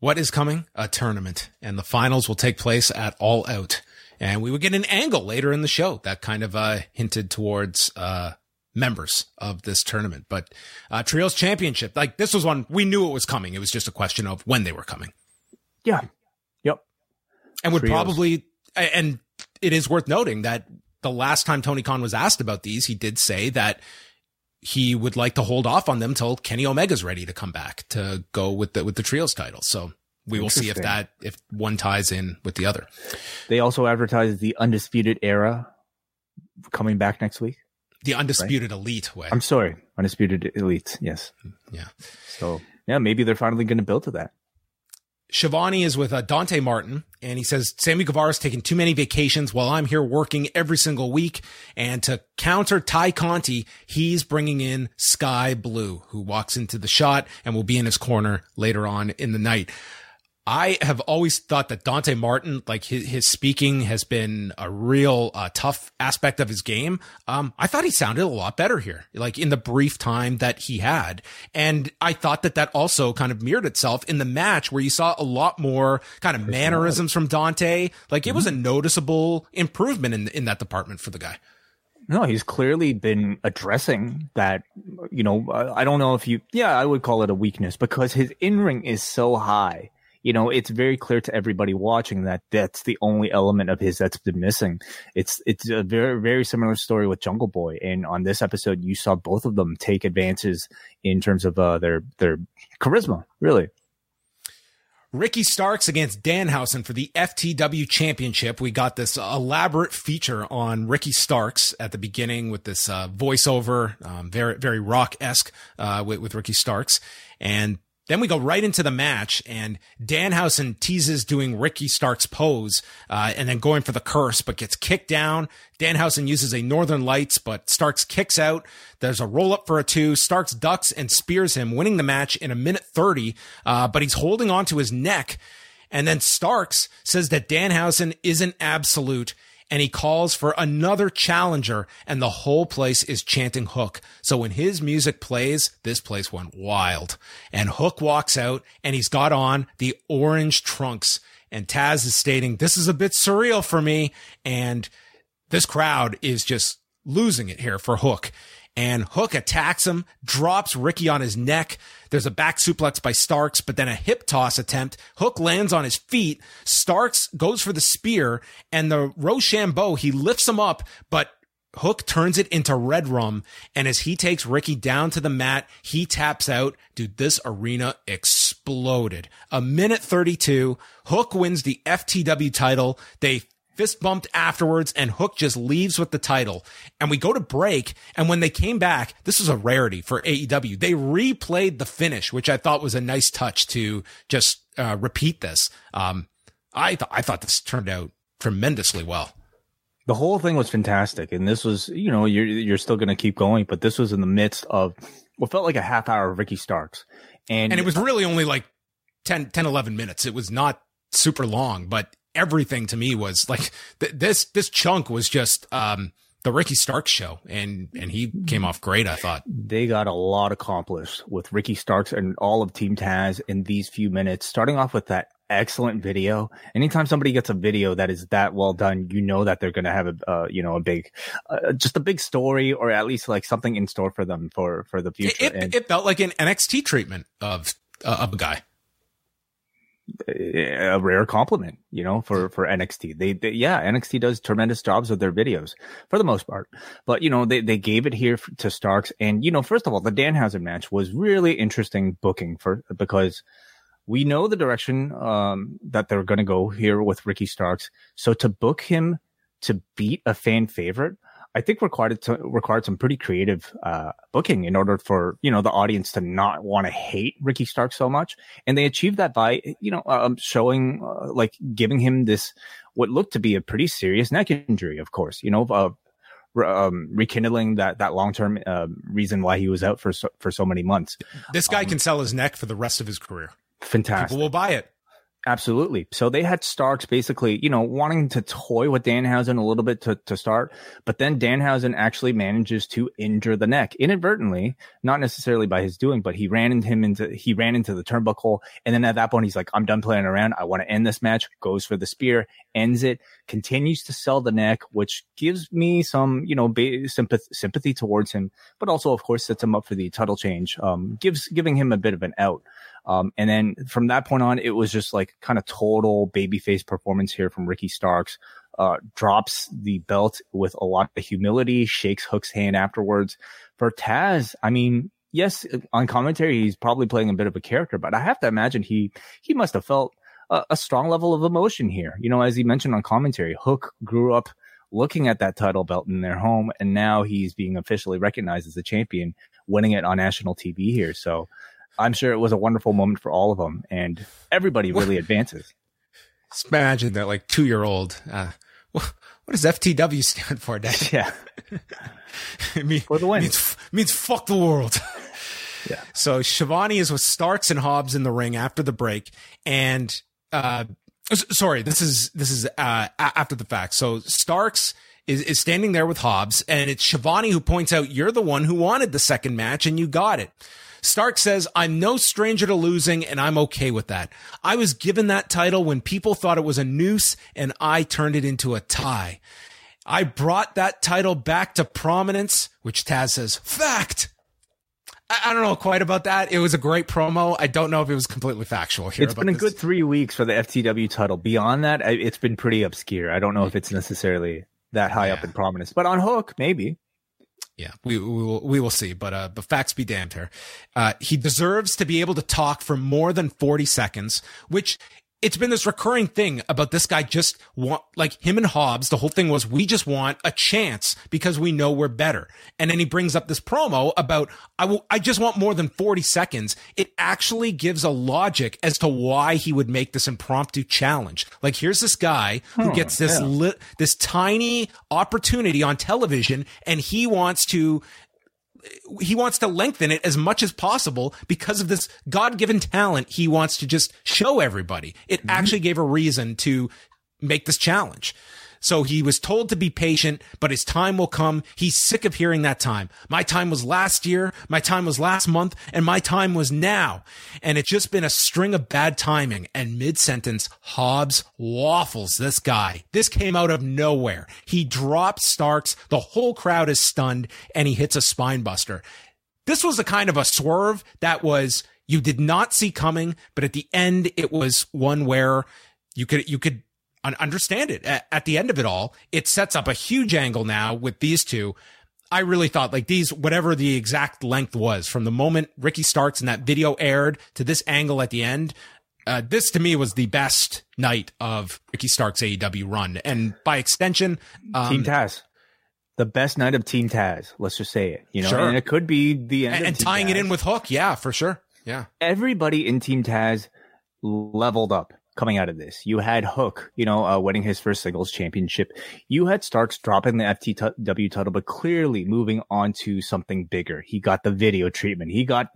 What is coming? A tournament. And the finals will take place at All Out. And we would get an angle later in the show that kind of uh, hinted towards uh, members of this tournament. But uh, Trios Championship, like this was one we knew it was coming. It was just a question of when they were coming. Yeah. Yep. And would Trios. probably, and it is worth noting that the last time Tony Khan was asked about these, he did say that he would like to hold off on them till Kenny Omega's ready to come back to go with the with the trios title. So we will see if that if one ties in with the other. They also advertise the undisputed era coming back next week. The undisputed right? elite way. I'm sorry, undisputed elite. Yes. Yeah. So yeah, maybe they're finally going to build to that. Schiavone is with uh, Dante Martin, and he says Sammy Guevara's taking too many vacations while I'm here working every single week. And to counter Ty Conti, he's bringing in Sky Blue, who walks into the shot and will be in his corner later on in the night. I have always thought that Dante Martin, like his, his speaking has been a real uh, tough aspect of his game. Um, I thought he sounded a lot better here, like in the brief time that he had. And I thought that that also kind of mirrored itself in the match where you saw a lot more kind of mannerisms from Dante. Like it was a mm-hmm. noticeable improvement in, in that department for the guy. No, he's clearly been addressing that. You know, I don't know if you, yeah, I would call it a weakness because his in ring is so high you know, it's very clear to everybody watching that that's the only element of his that's been missing. It's it's a very very similar story with Jungle Boy, and on this episode, you saw both of them take advances in terms of uh, their their charisma, really. Ricky Starks against Danhausen for the FTW Championship. We got this elaborate feature on Ricky Starks at the beginning with this uh, voiceover, um, very very rock esque uh, with, with Ricky Starks, and then we go right into the match, and Danhausen teases doing Ricky Stark's pose, uh, and then going for the curse, but gets kicked down. Danhausen uses a Northern Lights, but Starks kicks out. There's a roll up for a two. Starks ducks and spears him, winning the match in a minute 30, uh, but he's holding on to his neck. And then Starks says that Danhausen isn't absolute and he calls for another challenger and the whole place is chanting Hook. So when his music plays, this place went wild and Hook walks out and he's got on the orange trunks and Taz is stating, this is a bit surreal for me. And this crowd is just losing it here for Hook and Hook attacks him, drops Ricky on his neck. There's a back suplex by Starks, but then a hip toss attempt. Hook lands on his feet. Starks goes for the spear and the Roshambo, he lifts him up, but Hook turns it into Redrum. And as he takes Ricky down to the mat, he taps out. Dude, this arena exploded. A minute 32. Hook wins the FTW title. They fist bumped afterwards, and Hook just leaves with the title. And we go to break. And when they came back, this was a rarity for AEW. They replayed the finish, which I thought was a nice touch to just uh, repeat this. Um, I th- I thought this turned out tremendously well. The whole thing was fantastic, and this was, you know, you're you're still going to keep going, but this was in the midst of what felt like a half hour of Ricky Starks, and and it was really only like 10, 10 11 minutes. It was not super long, but everything to me was like th- this this chunk was just um the Ricky Starks show and and he came off great I thought. They got a lot accomplished with Ricky Starks and all of Team Taz in these few minutes starting off with that excellent video. Anytime somebody gets a video that is that well done, you know that they're going to have a uh, you know a big uh, just a big story or at least like something in store for them for for the future. It, it, it felt like an NXT treatment of uh, of a guy a rare compliment, you know, for, for NXT. They, they, yeah, NXT does tremendous jobs with their videos for the most part, but you know, they, they gave it here to Starks. And, you know, first of all, the Danhausen match was really interesting booking for, because we know the direction, um, that they're going to go here with Ricky Starks. So to book him to beat a fan favorite, I think required to, required some pretty creative uh, booking in order for you know the audience to not want to hate Ricky Stark so much, and they achieved that by you know um, showing uh, like giving him this what looked to be a pretty serious neck injury, of course, you know, uh, um, rekindling that that long term uh, reason why he was out for so, for so many months. This guy um, can sell his neck for the rest of his career. Fantastic. People will buy it. Absolutely. So they had Starks basically, you know, wanting to toy with Danhausen a little bit to, to start, but then Danhausen actually manages to injure the neck inadvertently, not necessarily by his doing, but he ran into him into, he ran into the turnbuckle. And then at that point, he's like, I'm done playing around. I want to end this match, goes for the spear, ends it, continues to sell the neck, which gives me some, you know, ba- sympathy, sympathy towards him, but also, of course, sets him up for the title change, um, gives, giving him a bit of an out. Um, and then from that point on, it was just like kind of total babyface performance here from Ricky Starks. Uh, drops the belt with a lot of humility, shakes Hook's hand afterwards. For Taz, I mean, yes, on commentary, he's probably playing a bit of a character, but I have to imagine he, he must have felt a, a strong level of emotion here. You know, as he mentioned on commentary, Hook grew up looking at that title belt in their home, and now he's being officially recognized as a champion, winning it on national TV here. So, I'm sure it was a wonderful moment for all of them, and everybody really advances. Just imagine that, like two year old. Uh, what does FTW stand for, Dad? Yeah, it mean, for the win means, means fuck the world. yeah. So Schiavone is with Starks and Hobbs in the ring after the break, and uh, sorry, this is this is uh, after the fact. So Starks is, is standing there with Hobbs, and it's Schiavone who points out, "You're the one who wanted the second match, and you got it." Stark says, I'm no stranger to losing and I'm okay with that. I was given that title when people thought it was a noose and I turned it into a tie. I brought that title back to prominence, which Taz says, fact. I, don't know quite about that. It was a great promo. I don't know if it was completely factual here. It's been a this. good three weeks for the FTW title. Beyond that, it's been pretty obscure. I don't know if it's necessarily that high yeah. up in prominence, but on Hook, maybe yeah, we, we will we will see, but uh, but facts be damned here. Uh, he deserves to be able to talk for more than forty seconds, which it's been this recurring thing about this guy just want like him and Hobbs. The whole thing was we just want a chance because we know we're better. And then he brings up this promo about I will I just want more than 40 seconds. It actually gives a logic as to why he would make this impromptu challenge. Like here's this guy who gets this yeah. li- this tiny opportunity on television and he wants to he wants to lengthen it as much as possible because of this God-given talent he wants to just show everybody. It mm-hmm. actually gave a reason to make this challenge. So he was told to be patient, but his time will come. He's sick of hearing that time. My time was last year. My time was last month and my time was now. And it's just been a string of bad timing and mid sentence, Hobbs waffles this guy. This came out of nowhere. He drops Starks. The whole crowd is stunned and he hits a spine buster. This was a kind of a swerve that was, you did not see coming, but at the end, it was one where you could, you could understand it. At, at the end of it all, it sets up a huge angle now with these two. I really thought like these, whatever the exact length was from the moment Ricky Starks and that video aired to this angle at the end, uh, this to me was the best night of Ricky Stark's AEW run. And by extension, um, Team Taz. The best night of Team Taz. Let's just say it. You know, sure. and it could be the end. And, and tying Taz. it in with Hook. Yeah, for sure. Yeah. Everybody in Team Taz leveled up coming out of this. You had Hook, you know, uh, winning his first singles championship. You had Starks dropping the FTW title, but clearly moving on to something bigger. He got the video treatment. He got,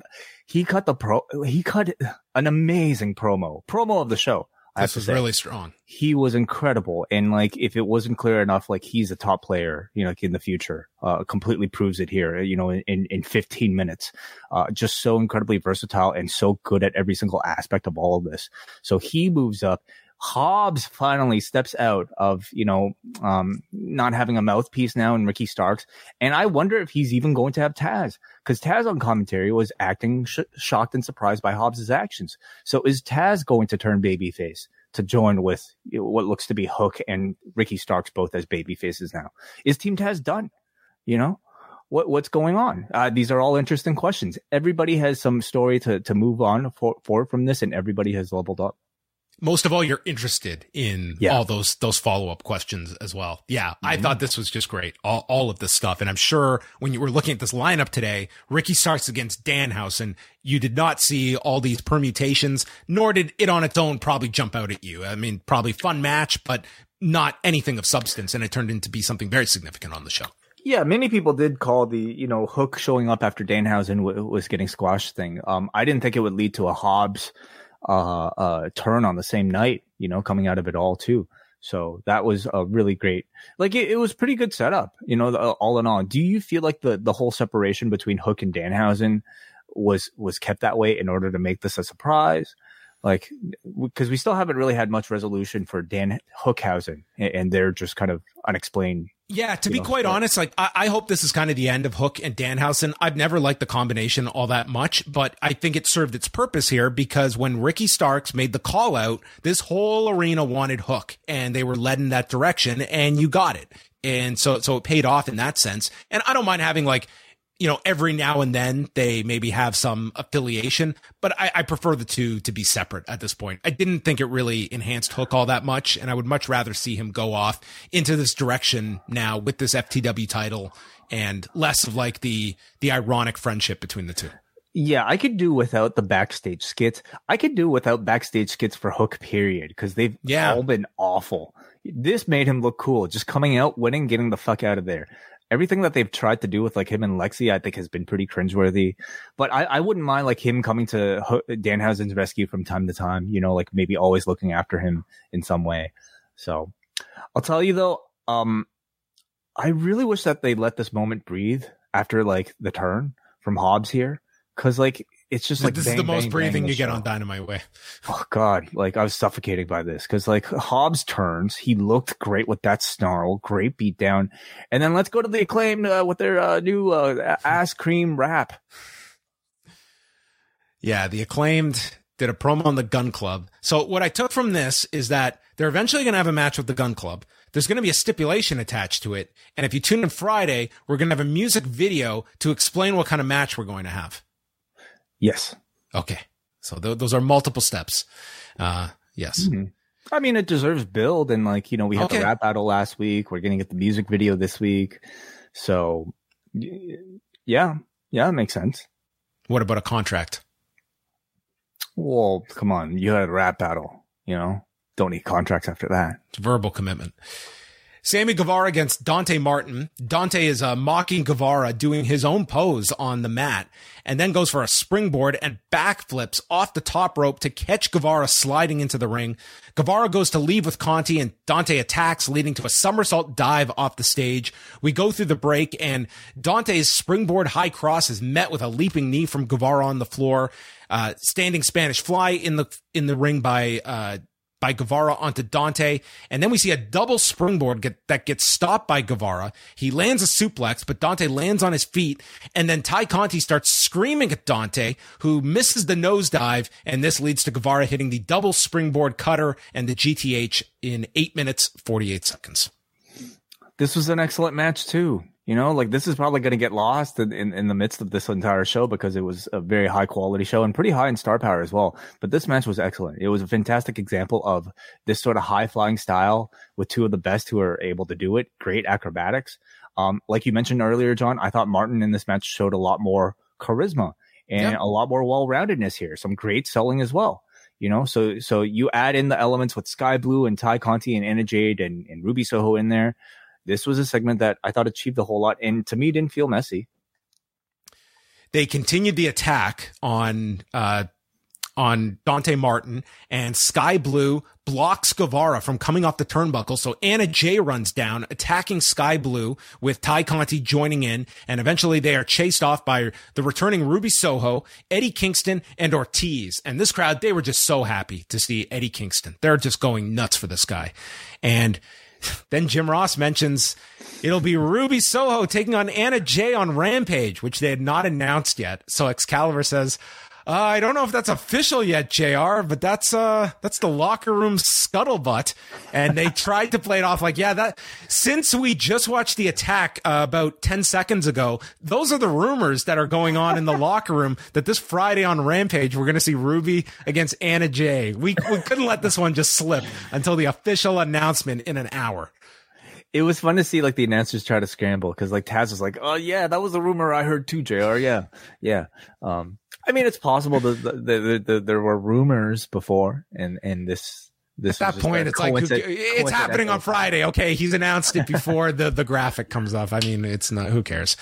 he cut the pro, he cut an amazing promo, promo of the show. This was really strong. He was incredible. And like, if it wasn't clear enough, like he's a top player, you know, like in the future, uh, completely proves it here, you know, in, in 15 minutes, uh, just so incredibly versatile and so good at every single aspect of all of this. So he moves up. Hobbs finally steps out of, you know, um, not having a mouthpiece now in Ricky Starks. And I wonder if he's even going to have Taz because Taz on commentary was acting sh- shocked and surprised by Hobbs's actions. So is Taz going to turn babyface to join with what looks to be Hook and Ricky Starks both as babyfaces now? Is Team Taz done? You know? What, what's going on? Uh, these are all interesting questions. Everybody has some story to, to move on for, for from this and everybody has leveled up most of all, you're interested in Yeah. all those those follow up questions as well. Yeah, I Mm-hmm. thought this was just great. All all of this stuff, and I'm sure when you were looking at this lineup today, Ricky Starks against Danhausen. You did not see all these permutations, nor did it on its own probably jump out at you. I mean, probably fun match, but not anything of substance, and it turned into be something very significant on the show. Yeah, many people did call the you know Hook showing up after Danhausen w- was getting squashed thing. Um, I didn't think it would lead to a Hobbs uh, uh, turn on the same night. You know, coming out of it all too. So that was a really great. Like it, it was pretty good setup. You know, all in all. Do you feel like the the whole separation between Hook and Danhausen was was kept that way in order to make this a surprise? Like, because we still haven't really had much resolution for Dan Hookhausen, and, and they're just kind of unexplained Yeah, to You be know, quite but- honest, like I, I hope this is kind of the end of Hook and Danhausen. I've never liked the combination all that much, but I think it served its purpose here because when Ricky Starks made the call out, this whole arena wanted Hook and they were led in that direction and you got it. And so, so it paid off in that sense. And I don't mind having like, you know, every now and then they maybe have some affiliation, but I, I prefer the two to be separate at this point. I didn't think it really enhanced Hook all that much, and I would much rather see him go off into this direction now with this FTW title and less of like the the ironic friendship between the two. Yeah, I could do without the backstage skits. I could do without backstage skits for Hook, period, because they've Yeah. all been awful. This made him look cool, just coming out, winning, getting the fuck out of there. Everything that they've tried to do with like him and Lexi, I think has been pretty cringeworthy. But I, I wouldn't mind like him coming to Danhausen's rescue from time to time, you know, like maybe always looking after him in some way. So I'll tell you though, um, I really wish that they let this moment breathe after like the turn from Hobbs here. Cause like it's just like this bang, is the most bang, breathing bang you get show. on Dynamite Way. Oh God, like I was suffocating by this because like Hobbs turns, he looked great with that snarl, great beat down, and then let's go to the acclaimed uh, with their uh, new uh, ass cream rap. Yeah, the acclaimed did a promo on the Gunn Club. So what I took from this is that they're eventually going to have a match with the Gunn Club. There's going to be a stipulation attached to it. And if you tune in Friday, we're going to have a music video to explain what kind of match we're going to have. Yes, Okay. So th- those are multiple steps. Uh, yes. I mean it deserves build, and like you know we had Okay. the rap battle last week. We're gonna get the music video this week, so yeah, yeah, it makes sense. What about a contract? Well, come on, you had a rap battle, you know, don't need contracts after that. It's verbal commitment. Sammy Guevara against Dante Martin. Dante is uh, mocking Guevara doing his own pose on the mat and then goes for a springboard and backflips off the top rope to catch Guevara sliding into the ring. Guevara goes to leave with Conti and Dante attacks leading to a somersault dive off the stage. We go through the break and Dante's springboard high cross is met with a leaping knee from Guevara on the floor. Uh, standing Spanish fly in the, in the ring by, uh, by Guevara onto Dante. And then we see a double springboard get, that gets stopped by Guevara. He lands a suplex, but Dante lands on his feet. And then Ty Conti starts screaming at Dante, who misses the nosedive. And this leads to Guevara hitting the double springboard cutter and the GTH in eight minutes, 48 seconds. this was an excellent match too. You know, like this is probably going to get lost in, in, in the midst of this entire show because it was a very high quality show and pretty high in star power as well. But this match was excellent. It was a fantastic example of this sort of high flying style with two of the best who are able to do it. Great acrobatics. Um, like you mentioned earlier, John, I thought Martin in this match showed a lot more charisma and a lot more well roundedness here. Some great selling as well. You know, so so you add in the elements with Sky Blue and Ty Conti and Anna Jay and, and Ruby Soho in there this was a segment that I thought achieved a whole lot and to me didn't feel messy. they continued the attack on uh on Dante Martin and Sky Blue blocks Guevara from coming off the turnbuckle. So Anna Jay runs down, attacking Sky Blue with Ty Conti joining in. And eventually they are chased off by the returning Ruby Soho, Eddie Kingston, and Ortiz. And this crowd, they were just so happy to see Eddie Kingston. They're just going nuts for this guy. And then Jim Ross mentions it'll be Ruby Soho taking on Anna Jay on Rampage, which they had not announced yet. So Excalibur says, Uh, I don't know if that's official yet, Jr. But that's uh that's the locker room scuttlebutt, and they tried to play it off like, yeah, that since we just watched the attack uh, about ten seconds ago, those are the rumors that are going on in the locker room that this Friday on Rampage we're going to see Ruby against Anna Jay. We we couldn't let this one just slip until the official announcement in an hour it was fun to see like the announcers try to scramble because like Taz was like, "Oh yeah, that was a rumor I heard too, Jr. Yeah, yeah." Um, I mean, it's possible that the, the, the, there were rumors before, and and this this at that point, it's like it's happening on Friday. Okay, he's announced it before the the graphic comes up. I mean, it's not. Who cares?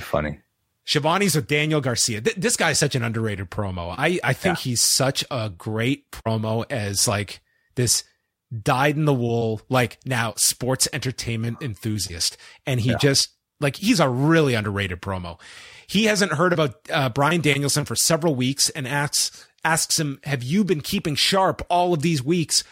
Funny. Schiavone's with Daniel Garcia. Th- this guy's such an underrated promo. I I think yeah. he's such a great promo as like this dyed in the wool, like now sports entertainment enthusiast. And he yeah. just, like, he's a really underrated promo. He hasn't heard about uh, Bryan Danielson for several weeks and asks, asks him, have you been keeping sharp all of these weeks?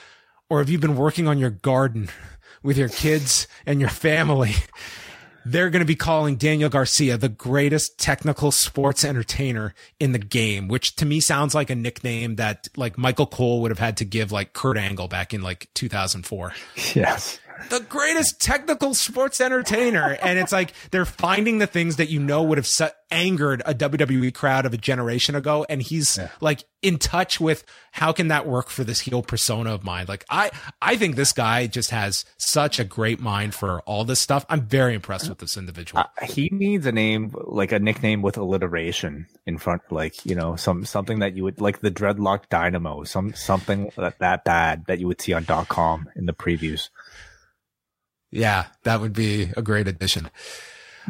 Or have you been working on your garden with your kids and your family? they're going to be calling Daniel Garcia the greatest technical sports entertainer in the game, which to me sounds like a nickname that like Michael Cole would have had to give like Kurt Angle back in like 2004. Yes the greatest technical sports entertainer. And it's like they're finding the things that you know would have set, angered a WWE crowd of a generation ago. And he's yeah. like in touch with how can that work for this heel persona of mine? Like I, I think this guy just has such a great mind for all this stuff. I'm very impressed with this individual. Uh, he needs a name, like a nickname with alliteration in front, like, you know, some, something that you would like the dreadlock dynamo, some, something that, that bad that you would see on dot com in the previews. Yeah, that would be a great addition.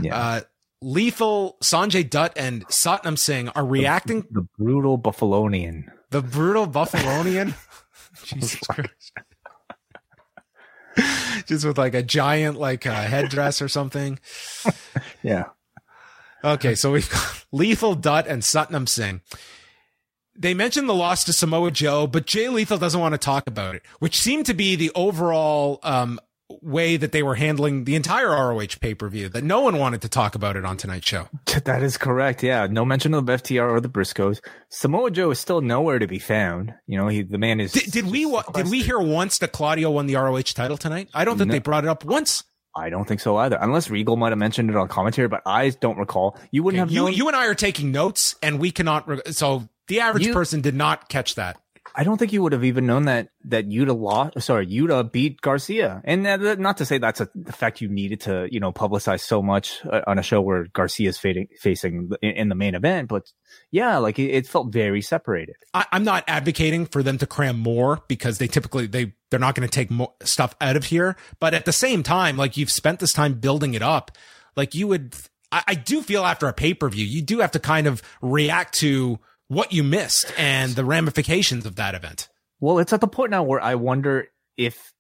Yeah. Uh, Lethal, Sanjay Dutt, and Satnam Singh are reacting. The, the brutal Buffalonian. The brutal Buffalonian? Jesus Christ. Just with like a giant like uh, headdress or something. yeah. Okay, so we've got Lethal Dutt and Satnam Singh. They mentioned the loss to Samoa Joe, but Jay Lethal doesn't want to talk about it, which seemed to be the overall um, way that they were handling the entire ROH pay per view that no one wanted to talk about it on tonight's show. That is correct. Yeah, no mention of FTR or the Briscoes. Samoa Joe is still nowhere to be found. You know, he the man is. Did, did we did we hear once that Claudio won the ROH title tonight? I don't think no. they brought it up once. I don't think so either, unless Regal might have mentioned it on commentary, but I don't recall. You wouldn't okay, have. You, known- you and I are taking notes, and we cannot. Re- so the average you, person did not catch that. I don't think you would have even known that that Yuta lost. Sorry, Yuta beat Garcia, and not to say that's a the fact you needed to you know publicize so much uh, on a show where Garcia is facing facing in the main event, but yeah, like it, it felt very separated. I, am not advocating for them to cram more because they typically they they're not going to take more stuff out of here, but at the same time, like you've spent this time building it up, like you would. I, I do feel after a pay per view, you do have to kind of react to what you missed and the ramifications of that event. Well, it's at the point now where I wonder if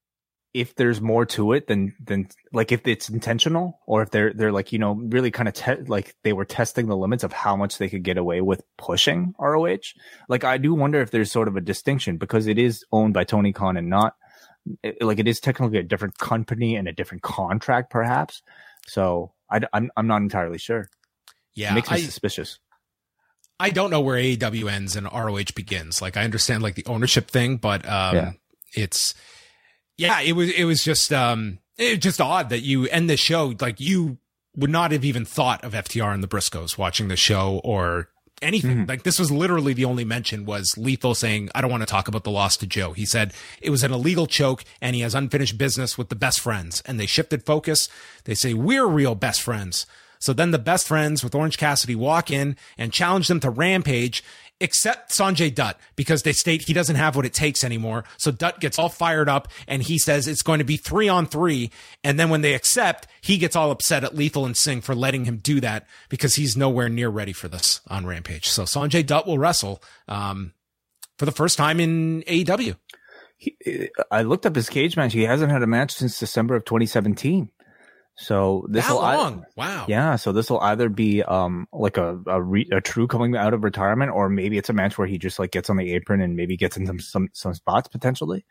if there's more to it than than like if it's intentional or if they're they're like you know really kind of te- like they were testing the limits of how much they could get away with pushing ROH. Like I do wonder if there's sort of a distinction because it is owned by Tony Khan and not like it is technically a different company and a different contract perhaps. So I, I'm I'm not entirely sure. Yeah, it makes me I, suspicious. I don't know where AEW ends and ROH begins. Like I understand like the ownership thing, but um, yeah. it's yeah, it was it was just um it was just odd that you end the show like you would not have even thought of FTR and the Briscoes watching the show or anything. Mm-hmm. Like this was literally the only mention was Lethal saying, I don't want to talk about the loss to Joe. He said it was an illegal choke and he has unfinished business with the best friends. And they shifted focus. They say, we're real best friends. So then the best friends with Orange Cassidy walk in and challenge them to Rampage, except Sanjay Dutt, because they state he doesn't have what it takes anymore. So Dutt gets all fired up and he says it's going to be three on three. And then when they accept, he gets all upset at Lethal and Singh for letting him do that because he's nowhere near ready for this on Rampage. So Sanjay Dutt will wrestle, um, for the first time in AEW. He, I looked up his cage match. He hasn't had a match since December of 2017. So this will long. I, wow. Yeah. So this will either be um like a a, re, a, true coming out of retirement, or maybe it's a match where he just like gets on the apron and maybe gets into some some spots potentially.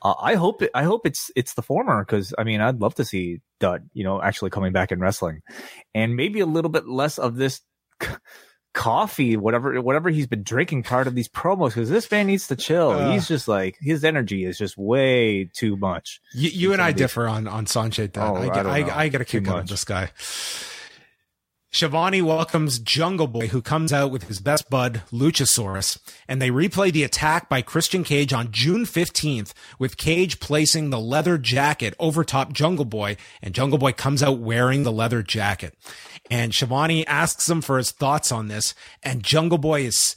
Uh, I hope it, I hope it's it's the former because I mean I'd love to see Dutt you know actually coming back in wrestling, and maybe a little bit less of this coffee, whatever whatever he's been drinking part of these promos because this man needs to chill. Uh. he's just like his energy is just way too much. You, you and I differ on on Sanjay Dutt. Oh, I, I get, I. I, get a kick out of this guy. Schiavone welcomes Jungle Boy, who comes out with his best bud, Luchasaurus, and they replay the attack by Christian Cage on June 15th, with Cage placing the leather jacket over top Jungle Boy, and Jungle Boy comes out wearing the leather jacket. And Schiavone asks him for his thoughts on this, and Jungle Boy is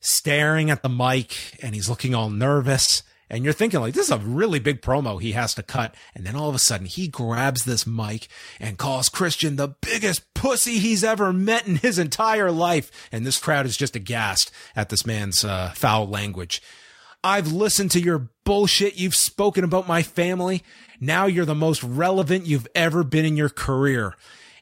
staring at the mic and he's looking all nervous. And you're thinking like, this is a really big promo he has to cut. And then all of a sudden he grabs this mic and calls Christian the biggest pussy he's ever met in his entire life. And this crowd is just aghast at this man's uh, foul language. I've listened to your bullshit. You've spoken about my family. Now you're the most relevant you've ever been in your career.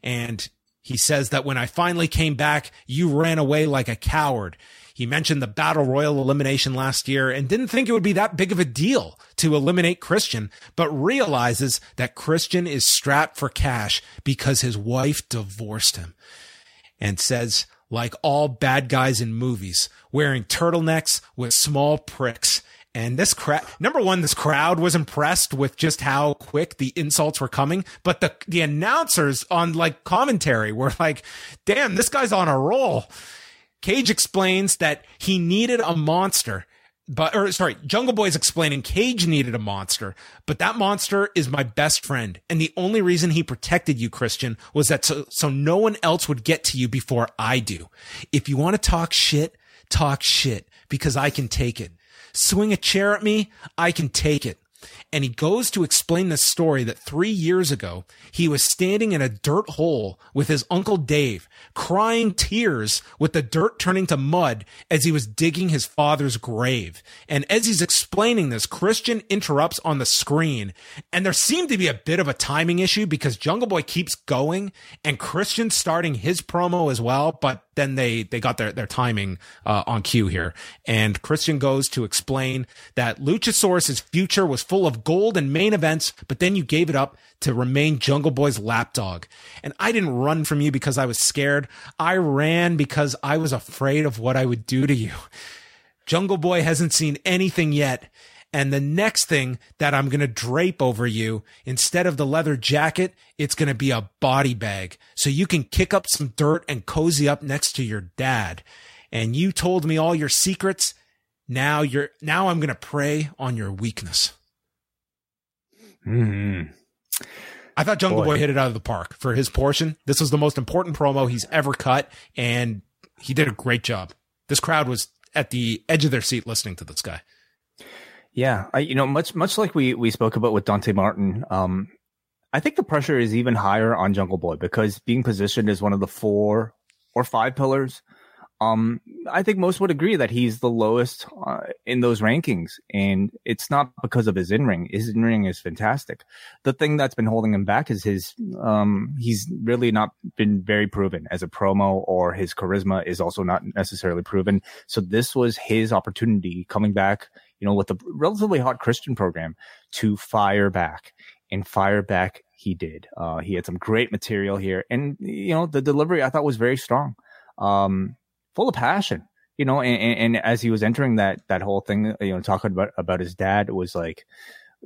And he says that when I finally came back, you ran away like a coward. He mentioned the battle royal elimination last year and didn't think it would be that big of a deal to eliminate Christian, but realizes that Christian is strapped for cash because his wife divorced him and says, like all bad guys in movies, wearing turtlenecks with small pricks. And this crowd, number one, this crowd was impressed with just how quick the insults were coming. But the, the announcers on like commentary were like, damn, this guy's on a roll. Cage explains that he needed a monster. But, or sorry, Jungle Boy is explaining Cage needed a monster, but that monster is my best friend. And the only reason he protected you, Christian, was that so, so no one else would get to you before I do. If you want to talk shit, talk shit because I can take it. Swing a chair at me, I can take it. And he goes to explain the story that three years ago, he was standing in a dirt hole with his uncle Dave, crying tears with the dirt turning to mud as he was digging his father's grave. And as he's explaining this, Christian interrupts on the screen. And there seemed to be a bit of a timing issue because Jungle Boy keeps going and Christian starting his promo as well. But then they, they got their, their timing, uh, on cue here. And Christian goes to explain that Luchasaurus's future was full of gold and main events, but then you gave it up to remain Jungle Boy's lapdog. And I didn't run from you because I was scared. I ran because I was afraid of what I would do to you. Jungle Boy hasn't seen anything yet. And the next thing that I'm going to drape over you, instead of the leather jacket, it's going to be a body bag. So you can kick up some dirt and cozy up next to your dad. And you told me all your secrets. Now you're, now I'm going to prey on your weakness. Mm-hmm. I thought Jungle Boy. Boy hit it out of the park for his portion. This was the most important promo he's ever cut, and he did a great job. This crowd was at the edge of their seat listening to this guy. Yeah, I, you know, much much like we we spoke about with Dante Martin. Um, I think the pressure is even higher on Jungle Boy because being positioned as one of the four or five pillars. Um, I think most would agree that he's the lowest uh, in those rankings, and it's not because of his in ring. His in ring is fantastic. The thing that's been holding him back is his. Um, he's really not been very proven as a promo, or his charisma is also not necessarily proven. So this was his opportunity coming back you know, with a relatively hot Christian program to fire back and fire back. He did. Uh, he had some great material here and, you know, the delivery I thought was very strong. Um, full of passion, you know, and, and, as he was entering that, that whole thing, you know, talking about, about his dad, it was like,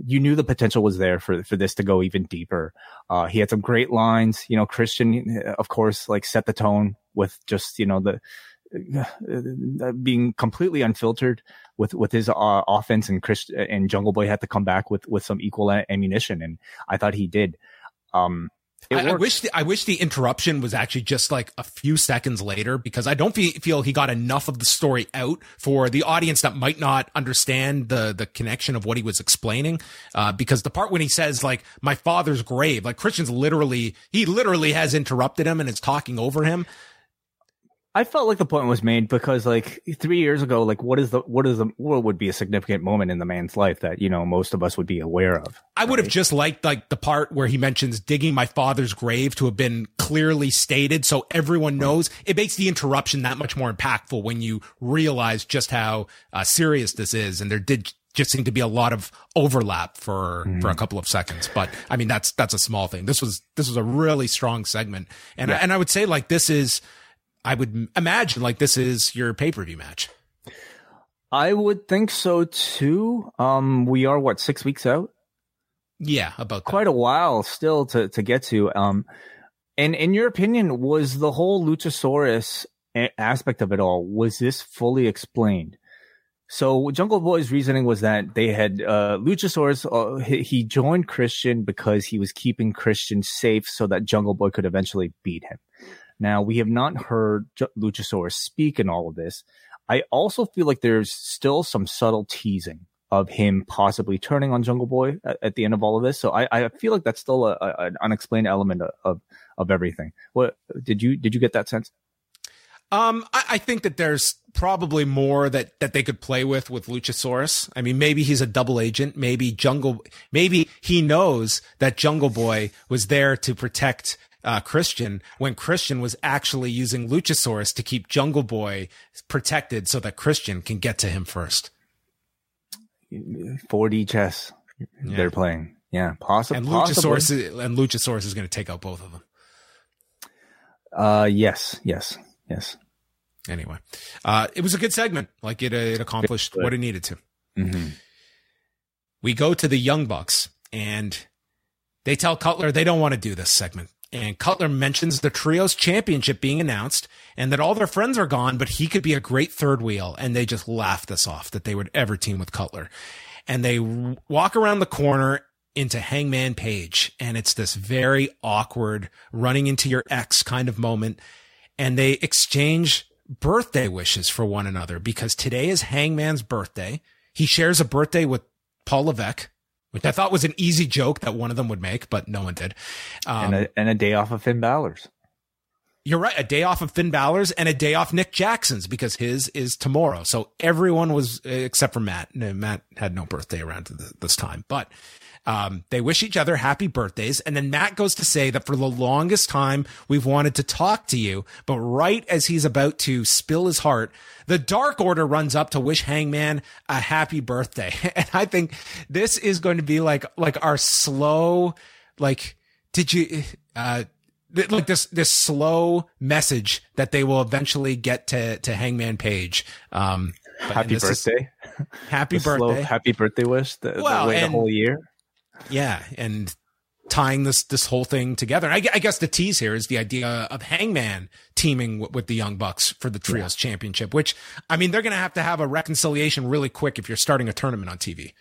you knew the potential was there for, for this to go even deeper. Uh, he had some great lines, you know, Christian, of course, like set the tone with just, you know, the, being completely unfiltered with with his uh, offense and Chris and Jungle Boy had to come back with with some equal ammunition and I thought he did. Um, I, I wish the, I wish the interruption was actually just like a few seconds later because I don't feel, feel he got enough of the story out for the audience that might not understand the the connection of what he was explaining. Uh, because the part when he says like my father's grave, like Christian's literally he literally has interrupted him and is talking over him. I felt like the point was made because like three years ago, like what is the what is the what would be a significant moment in the man's life that you know most of us would be aware of. I would have just liked like the part where he mentions digging my father's grave to have been clearly stated so everyone knows. It makes the interruption that much more impactful when you realize just how uh, serious this is. And there did just seem to be a lot of overlap for for a couple of seconds. But I mean that's that's a small thing. This was this was a really strong segment. And I, and I would say like this is I would imagine like this is your pay per view match. I would think so too. Um, we are what six weeks out. Yeah, about that. quite a while still to to get to. Um, and in your opinion, was the whole Luchasaurus a- aspect of it all was this fully explained? So Jungle Boy's reasoning was that they had uh, Luchasaurus. Uh, he, he joined Christian because he was keeping Christian safe, so that Jungle Boy could eventually beat him. Now we have not heard Luchasaurus speak in all of this. I also feel like there's still some subtle teasing of him possibly turning on Jungle Boy at, at the end of all of this. So I, I feel like that's still a, a, an unexplained element of, of, of everything. What did you did you get that sense? Um, I, I think that there's probably more that that they could play with with Luchasaurus. I mean, maybe he's a double agent. Maybe Jungle. Maybe he knows that Jungle Boy was there to protect uh, Christian when Christian was actually using Luchasaurus to keep Jungle Boy protected so that Christian can get to him first. 4D chess Yeah. they're playing. Yeah, possi- And. Luchasaurus is, and Luchasaurus is going to take out both of them. Uh, yes, yes, yes. Anyway, uh, it was a good segment. Like it, uh, it accomplished what it needed to. Mm-hmm. we go to the Young Bucks and they tell Cutler they don't want to do this segment. And Cutler mentions the trios championship being announced and that all their friends are gone, but he could be a great third wheel. And they just laugh this off that they would ever team with Cutler. And they walk around the corner into Hangman Page. And it's this very awkward running into your ex kind of moment. And they exchange birthday wishes for one another because today is Hangman's birthday. He shares a birthday with Paul Levesque, which I thought was an easy joke that one of them would make, but no one did. Um, and a and a day off of Finn Balor's. you're right. A day off of Finn Balor's and a day off Nick Jackson's because his is tomorrow. So everyone was, except for Matt. Matt had no birthday around this time, but um, they wish each other happy birthdays. And then Matt goes to say that for the longest time, we've wanted to talk to you. But right as he's about to spill his heart, the Dark Order runs up to wish Hangman a happy birthday. And I think this is going to be like, like our slow, like, did you, uh, th- like this this slow message that they will eventually get to to Hangman Page. Um, Happy this is- birthday! happy The slow birthday! happy birthday wish. The, the Well, way the whole year. Yeah, and tying this this whole thing together. I, I guess the tease here is the idea of Hangman teaming w- with the Young Bucks for the Trios Championship. Which I mean, they're going to have to have a reconciliation really quick if you're starting a tournament on TV.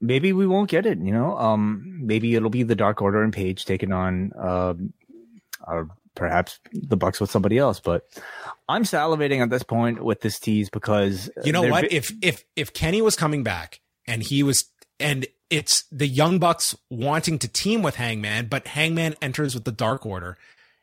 maybe we won't get it. You know, um, maybe it'll be the Dark Order and Page taking on, um, or perhaps the Bucks with somebody else. But I'm salivating at this point with this tease because You know what? vi- If if if Kenny was coming back and he was and it's the Young Bucks wanting to team with Hangman, but Hangman enters with the Dark Order,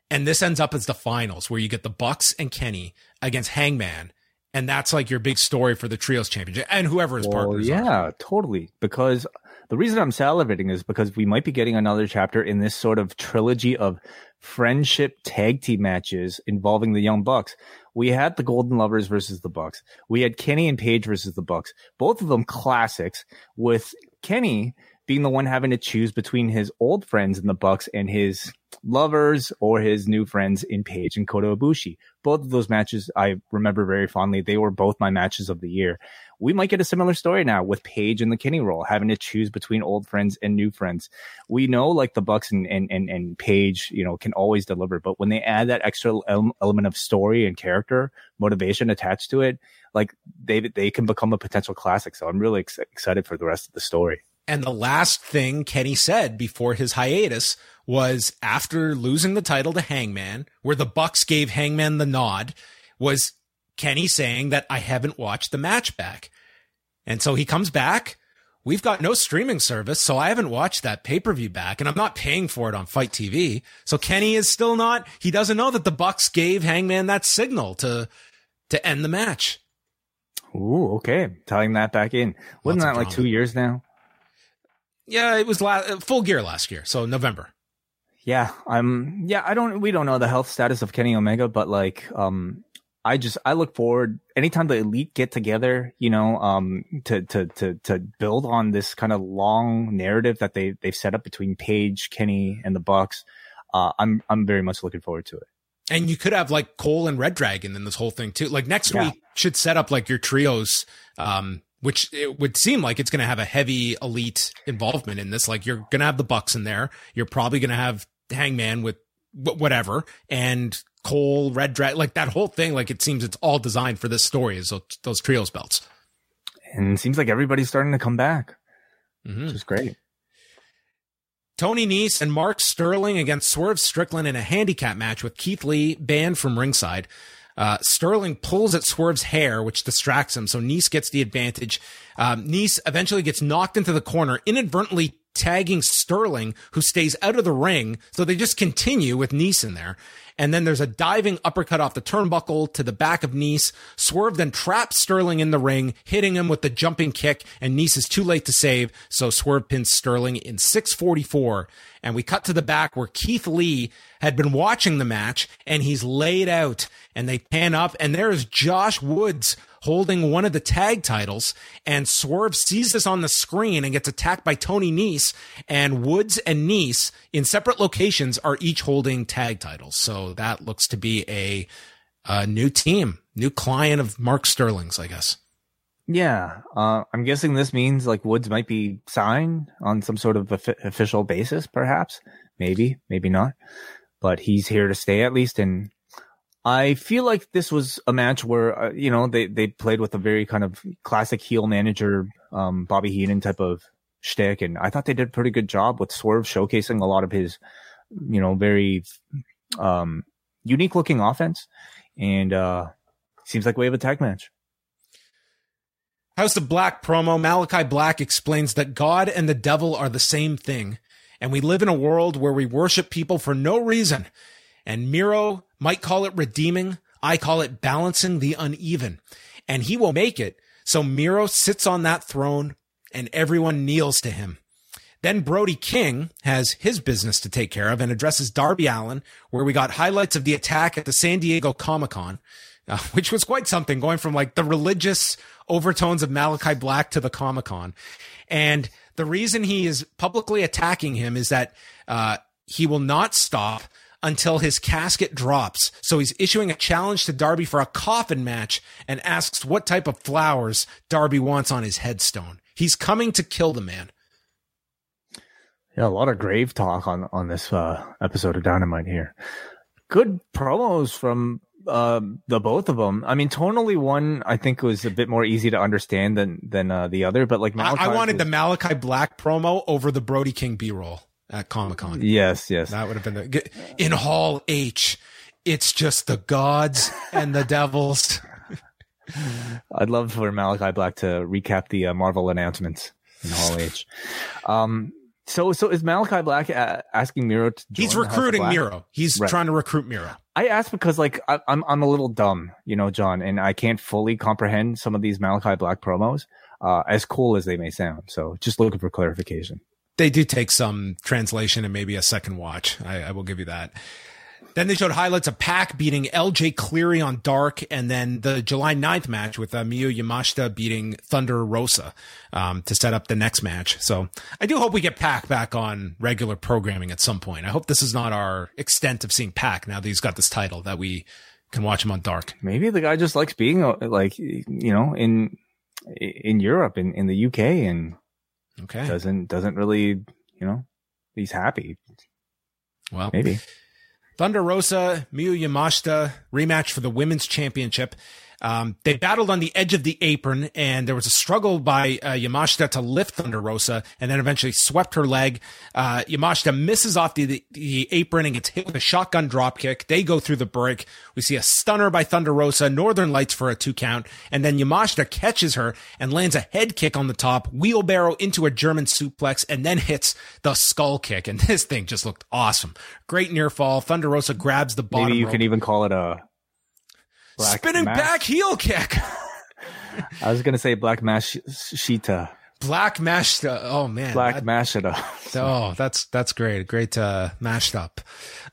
and this ends up as the finals where you get the Bucks and Kenny against Hangman, and that's like your big story for the Trios Championship and whoever is Well, partners are. yeah, totally. Because the reason I'm salivating is because we might be getting another chapter in this sort of trilogy of friendship tag team matches involving the Young Bucks. We had the Golden Lovers versus the Bucks. We had Kenny and Page versus the Bucks. Both of them classics, with Kenny being the one having to choose between his old friends in the Bucks and his lovers or his new friends in Page and Kota Ibushi. Both of those matches I remember very fondly. They were both my matches of the year we might get a similar story now with Page and the Kenny role, having to choose between old friends and new friends. We know like the Bucks and and and, and Page, you know, can always deliver, but when they add that extra ele- element of story and character motivation attached to it, like they they can become a potential classic. So I'm really ex- excited for the rest of the story. And the last thing Kenny said before his hiatus was after losing the title to Hangman, where the Bucks gave Hangman the nod, was Kenny saying that I haven't watched the match back. And so he comes back. We've got no streaming service, so I haven't watched that pay-per-view back and I'm not paying for it on FITE TV. So Kenny is still not, he doesn't know that the Bucks gave Hangman that signal to, to end the match. Ooh, okay, tying that back in. Wasn't Lots that like two years now? Yeah, it was la- full gear last year. So November. Yeah, I'm. Yeah, I don't. We don't know the health status of Kenny Omega, but like, um, I just I look forward anytime the elite get together, you know, um, to to to to build on this kind of long narrative that they they've set up between Page, Kenny, and the Bucks. Uh, I'm I'm very much looking forward to it. And you could have like Cole and Red Dragon in this whole thing too. Like next Yeah. week should set up like your trios, um, which it would seem like it's going to have a heavy elite involvement in this. Like you're going to have the Bucks in there. You're probably going to have Hangman with whatever and Cole, Red Dragon, like that whole thing. Like it seems it's all designed for this story is those, those trios belts. And it seems like everybody's starting to come back, Mhm. which is great. Tony Nese and Mark Sterling against Swerve Strickland in a handicap match with Keith Lee banned from ringside. Uh, Sterling pulls at Swerve's hair, which distracts him, so Nese gets the advantage. Um, Nese eventually gets knocked into the corner, inadvertently tagging Sterling, who stays out of the ring. So they just continue with Nese in there. And then there's a diving uppercut off the turnbuckle to the back of Nese. Swerve then traps Sterling in the ring, hitting him with the jumping kick, and Nese is too late to save. So Swerve pins Sterling in 644. And we cut to the back where Keith Lee had been watching the match and he's laid out and they pan up and there is Josh Woods holding one of the tag titles and Swerve sees this on the screen and gets attacked by Tony Nese and Woods and Nese in separate locations are each holding tag titles. So that looks to be a, a new team, new client of Mark Sterling's, I guess. Yeah, uh, I'm guessing this means like Woods might be signed on some sort of offi- official basis, perhaps. Maybe, maybe not. But he's here to stay at least. And I feel like this was a match where uh, you know they they played with a very kind of classic heel manager, um, Bobby Heenan type of shtick, and I thought they did a pretty good job with Swerve showcasing a lot of his, you know, very um, unique looking offense. And uh, seems like we have a tag match. House of Black promo, Malachi Black explains that God and the devil are the same thing, and we live in a world where we worship people for no reason. And Miro might call it redeeming, I call it balancing the uneven. And he will make it, so Miro sits on that throne and everyone kneels to him. Then Brody King has his business to take care of and addresses Darby Allin, where we got highlights of the attack at the San Diego Comic Con, uh, which was quite something, going from like the religious overtones of Malachi Black to the Comic Con. And the reason he is publicly attacking him is that uh, he will not stop until his casket drops. So he's issuing a challenge to Darby for a coffin match and asks what type of flowers Darby wants on his headstone. He's coming to kill the man. Yeah, a lot of grave talk on on this uh, episode of Dynamite here. Good promos from uh, the both of them. I mean, tonally one I think was a bit more easy to understand than than uh, the other, but like I, Malachi I wanted was- the Malachi Black promo over the Brody King B roll at Comic Con. yes, yes. That would have been the in Hall H. It's just the gods and the devils. I'd love for Malachi Black to recap the uh, Marvel announcements in Hall H. Um, so so is Malachi Black uh, asking Miro to? He's join the House of recruiting? Miro. He's Right. trying to recruit Miro. I asked because like I, I'm I'm a little dumb, you know, John, and I can't fully comprehend some of these Malachi Black promos, uh, as cool as they may sound. So just looking for clarification. They do take some translation and maybe a second watch. I, I will give you that. Then they showed highlights of Pac beating LJ Cleary on Dark, and then the July 9th match with uh, Miyu Yamashita beating Thunder Rosa um, to set up the next match. So I do hope we get Pac back on regular programming at some point. I hope this is not our extent of seeing Pac now that he's got this title that we can watch him on Dark. Maybe the guy just likes being uh, like you know in in Europe in in the UK and Okay. doesn't doesn't really you know he's happy. Well, Maybe Thunder Rosa, Miyu Yamashita rematch for the women's championship. Um, they battled on the edge of the apron, and there was a struggle by uh, Yamashita to lift Thunder Rosa, and then eventually swept her leg. Uh, Yamashita misses off the, the, the apron and gets hit with a shotgun dropkick. They go through the break. We see a stunner by Thunder Rosa, Northern Lights for a two count, and then Yamashita catches her and lands a head kick on the top, wheelbarrow into a German suplex, and then hits the skull kick. And this thing just looked awesome. Great near fall. Thunder Rosa grabs the bottom maybe you rope. can even call it a black spinning back heel kick. I was gonna say black mash sheeta, Black mashed. Oh man, black that- mashita. Oh, that's that's great. Great uh, mashed up.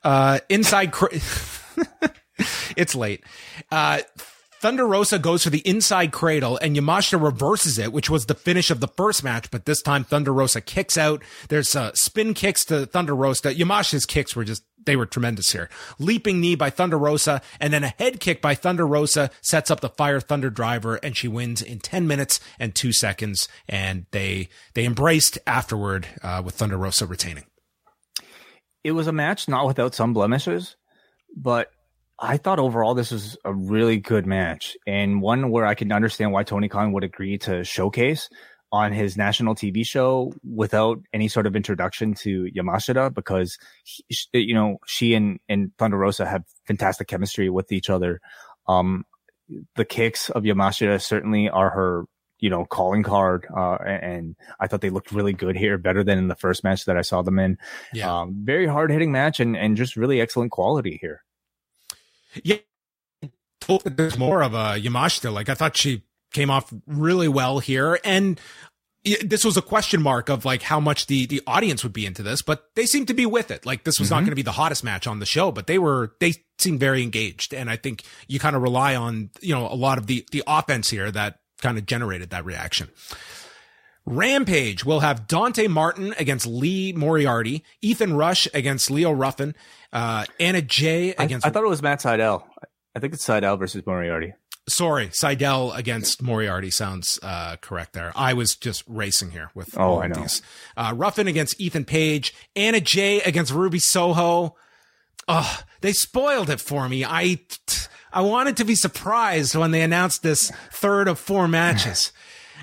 Uh, inside. Cra- it's late. Uh, Thunder Rosa goes for the inside cradle and Yamashita reverses it, which was the finish of the first match, but this time Thunder Rosa kicks out. There's uh, spin kicks to Thunder Rosa. Yamashita's kicks were just they were tremendous here. Leaping knee by Thunder Rosa, and then a head kick by Thunder Rosa sets up the Fire Thunder driver, and she wins in 10 minutes and two seconds. And they, they embraced afterward, uh, with Thunder Rosa retaining. It was a match not without some blemishes, but I thought overall this was a really good match and one where I can understand why Tony Khan would agree to showcase on his national TV show without any sort of introduction to Yamashita because he, you know she and and Thunder Rosa have fantastic chemistry with each other. Um, the kicks of Yamashita certainly are her you know calling card, uh, and I thought they looked really good here, better than in the first match that I saw them in. Yeah, um, very hard hitting match and and just really excellent quality here. Yeah, there's more of a Yamashita. Like I thought she came off really well here. And this was a question mark of like how much the the audience would be into this, but they seemed to be with it. Like this was mm-hmm. not going to be the hottest match on the show, but they were they seemed very engaged, and I think you kind of rely on you know a lot of the the offense here that kind of generated that reaction. Rampage will have Dante Martin against Lee Moriarty, Ethan Rush against Leon Ruffin, uh, Anna Jay against. I, I thought it was Matt Sydal. I think it's Sydal versus Moriarty. Sorry, Sydal against Moriarty sounds uh, correct there. I was just racing here with oh, I know. These. Uh, Ruffin against Ethan Page, Anna Jay against Ruby Soho. Oh, they spoiled it for me. I I wanted to be surprised when they announced this third of four matches.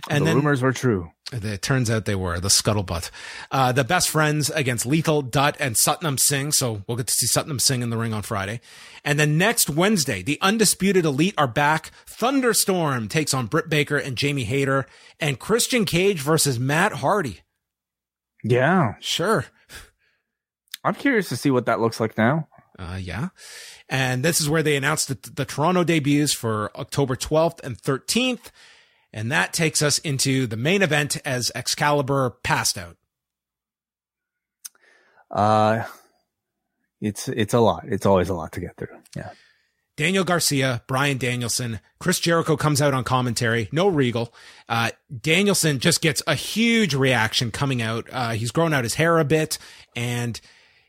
And the then, rumors were true. It turns out they were the scuttlebutt. Uh, the best friends against Lethal, Dutt, and Satnam Singh. So we'll get to see Satnam Singh in the ring on Friday. And then next Wednesday, the undisputed elite are back. Thunderstorm takes on Britt Baker and Jamie Hayter, and Christian Cage versus Matt Hardy. Yeah, sure. I'm curious to see what that looks like now. Uh, yeah. And this is where they announced the, the Toronto debuts for October 12th and 13th. And that takes us into the main event as Excalibur passed out. Uh, it's it's a lot. It's always a lot to get through. Yeah. Daniel Garcia, Bryan Danielson, Chris Jericho comes out on commentary. No Regal. Uh, Danielson just gets a huge reaction coming out. Uh, he's grown out his hair a bit and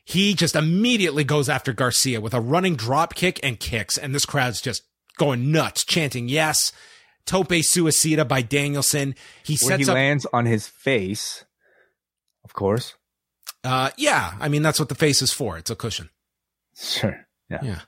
he just immediately goes after Garcia with a running drop kick and kicks. And this crowd's just going nuts, chanting yes. Tope Suicida by Danielson. He Where he up, lands on his face, of course. Uh, yeah. I mean, that's what the face is for. It's a cushion. Sure. Yeah. Yeah.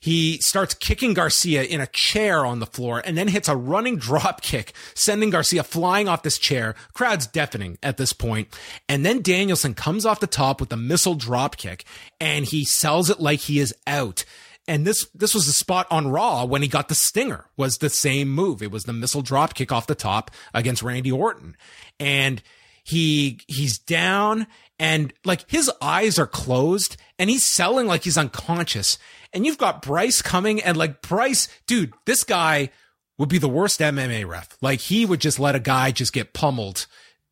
He starts kicking Garcia in a chair on the floor and then hits a running drop kick, sending Garcia flying off this chair. Crowd's deafening at this point. And then Danielson comes off the top with a missile drop kick and he sells it like he is out. And this, this was the spot on Raw when he got the stinger was the same move. It was the missile drop kick off the top against Randy Orton. And he, he's down and like his eyes are closed and he's selling like he's unconscious. And you've got Bryce coming and like Bryce, dude, this guy would be the worst MMA ref. Like he would just let a guy just get pummeled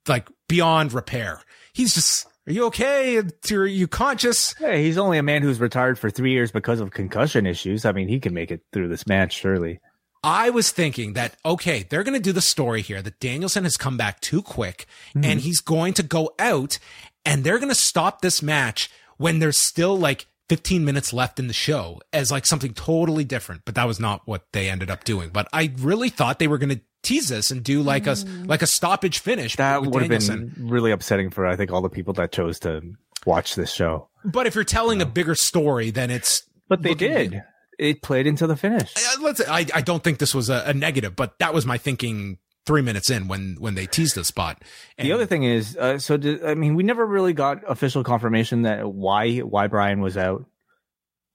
like beyond repair. He's just are you okay? Are you conscious? Hey, he's only a man who's retired for three years because of concussion issues. I mean, he can make it through this match, surely. I was thinking that, okay, they're going to do the story here that Danielson has come back too quick mm-hmm. and he's going to go out and they're going to stop this match when there's still like 15 minutes left in the show as like something totally different. But that was not what they ended up doing. But I really thought they were going to tease us and do like a mm. like a stoppage finish. That would have been really upsetting for I think all the people that chose to watch this show. But if you're telling a bigger story, then it's. But they did. It played into the finish. I, let's. I, I don't think this was a, a, negative, but that was my thinking three minutes in when when they teased the spot. And the other thing is, uh, so did, I mean, we never really got official confirmation that why why Bryan was out.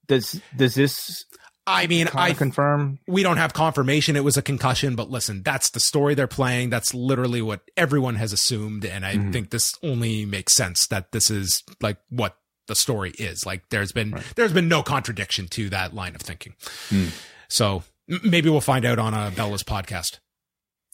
Does does this I mean, I confirm we don't have confirmation it was a concussion, but listen, that's the story they're playing. That's literally what everyone has assumed, and I mm-hmm. think this only makes sense that this is like what the story is. Like, there's been right. there's been no contradiction to that line of thinking. Mm. So maybe we'll find out on a Bella's podcast.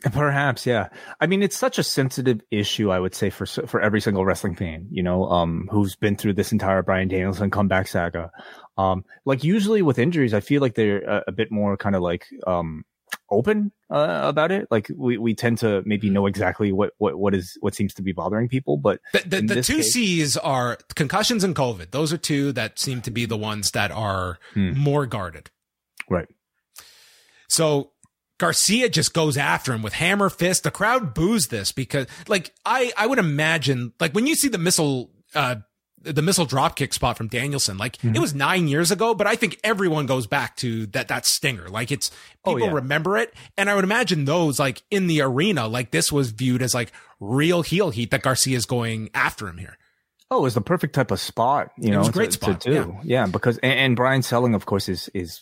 Perhaps, yeah. I mean, it's such a sensitive issue. I would say for for every single wrestling fan, you know, um, who's been through this entire Bryan Danielson comeback saga. Um, like usually with injuries, I feel like they're a, a bit more kind of like um open uh, about it. Like we, we tend to maybe know exactly what, what, what is what seems to be bothering people. But the, the, the two case, C's are concussions and COVID. Those are two that seem to be the ones that are hmm. more guarded. Right. So Garcia just goes after him with hammer fist. The crowd boos this because, like, I I would imagine, like, when you see the missile, uh, the missile dropkick spot from Danielson, like, mm-hmm. it was nine years ago, but I think everyone goes back to that that stinger. Like, it's oh, people oh, yeah. remember it, and I would imagine those, like, in the arena, like, this was viewed as like real heel heat that Garcia is going after him here. Oh, it's the perfect type of spot, you know, great to, spot. to do. Yeah, yeah because and, and Bryan Selling, of course, is is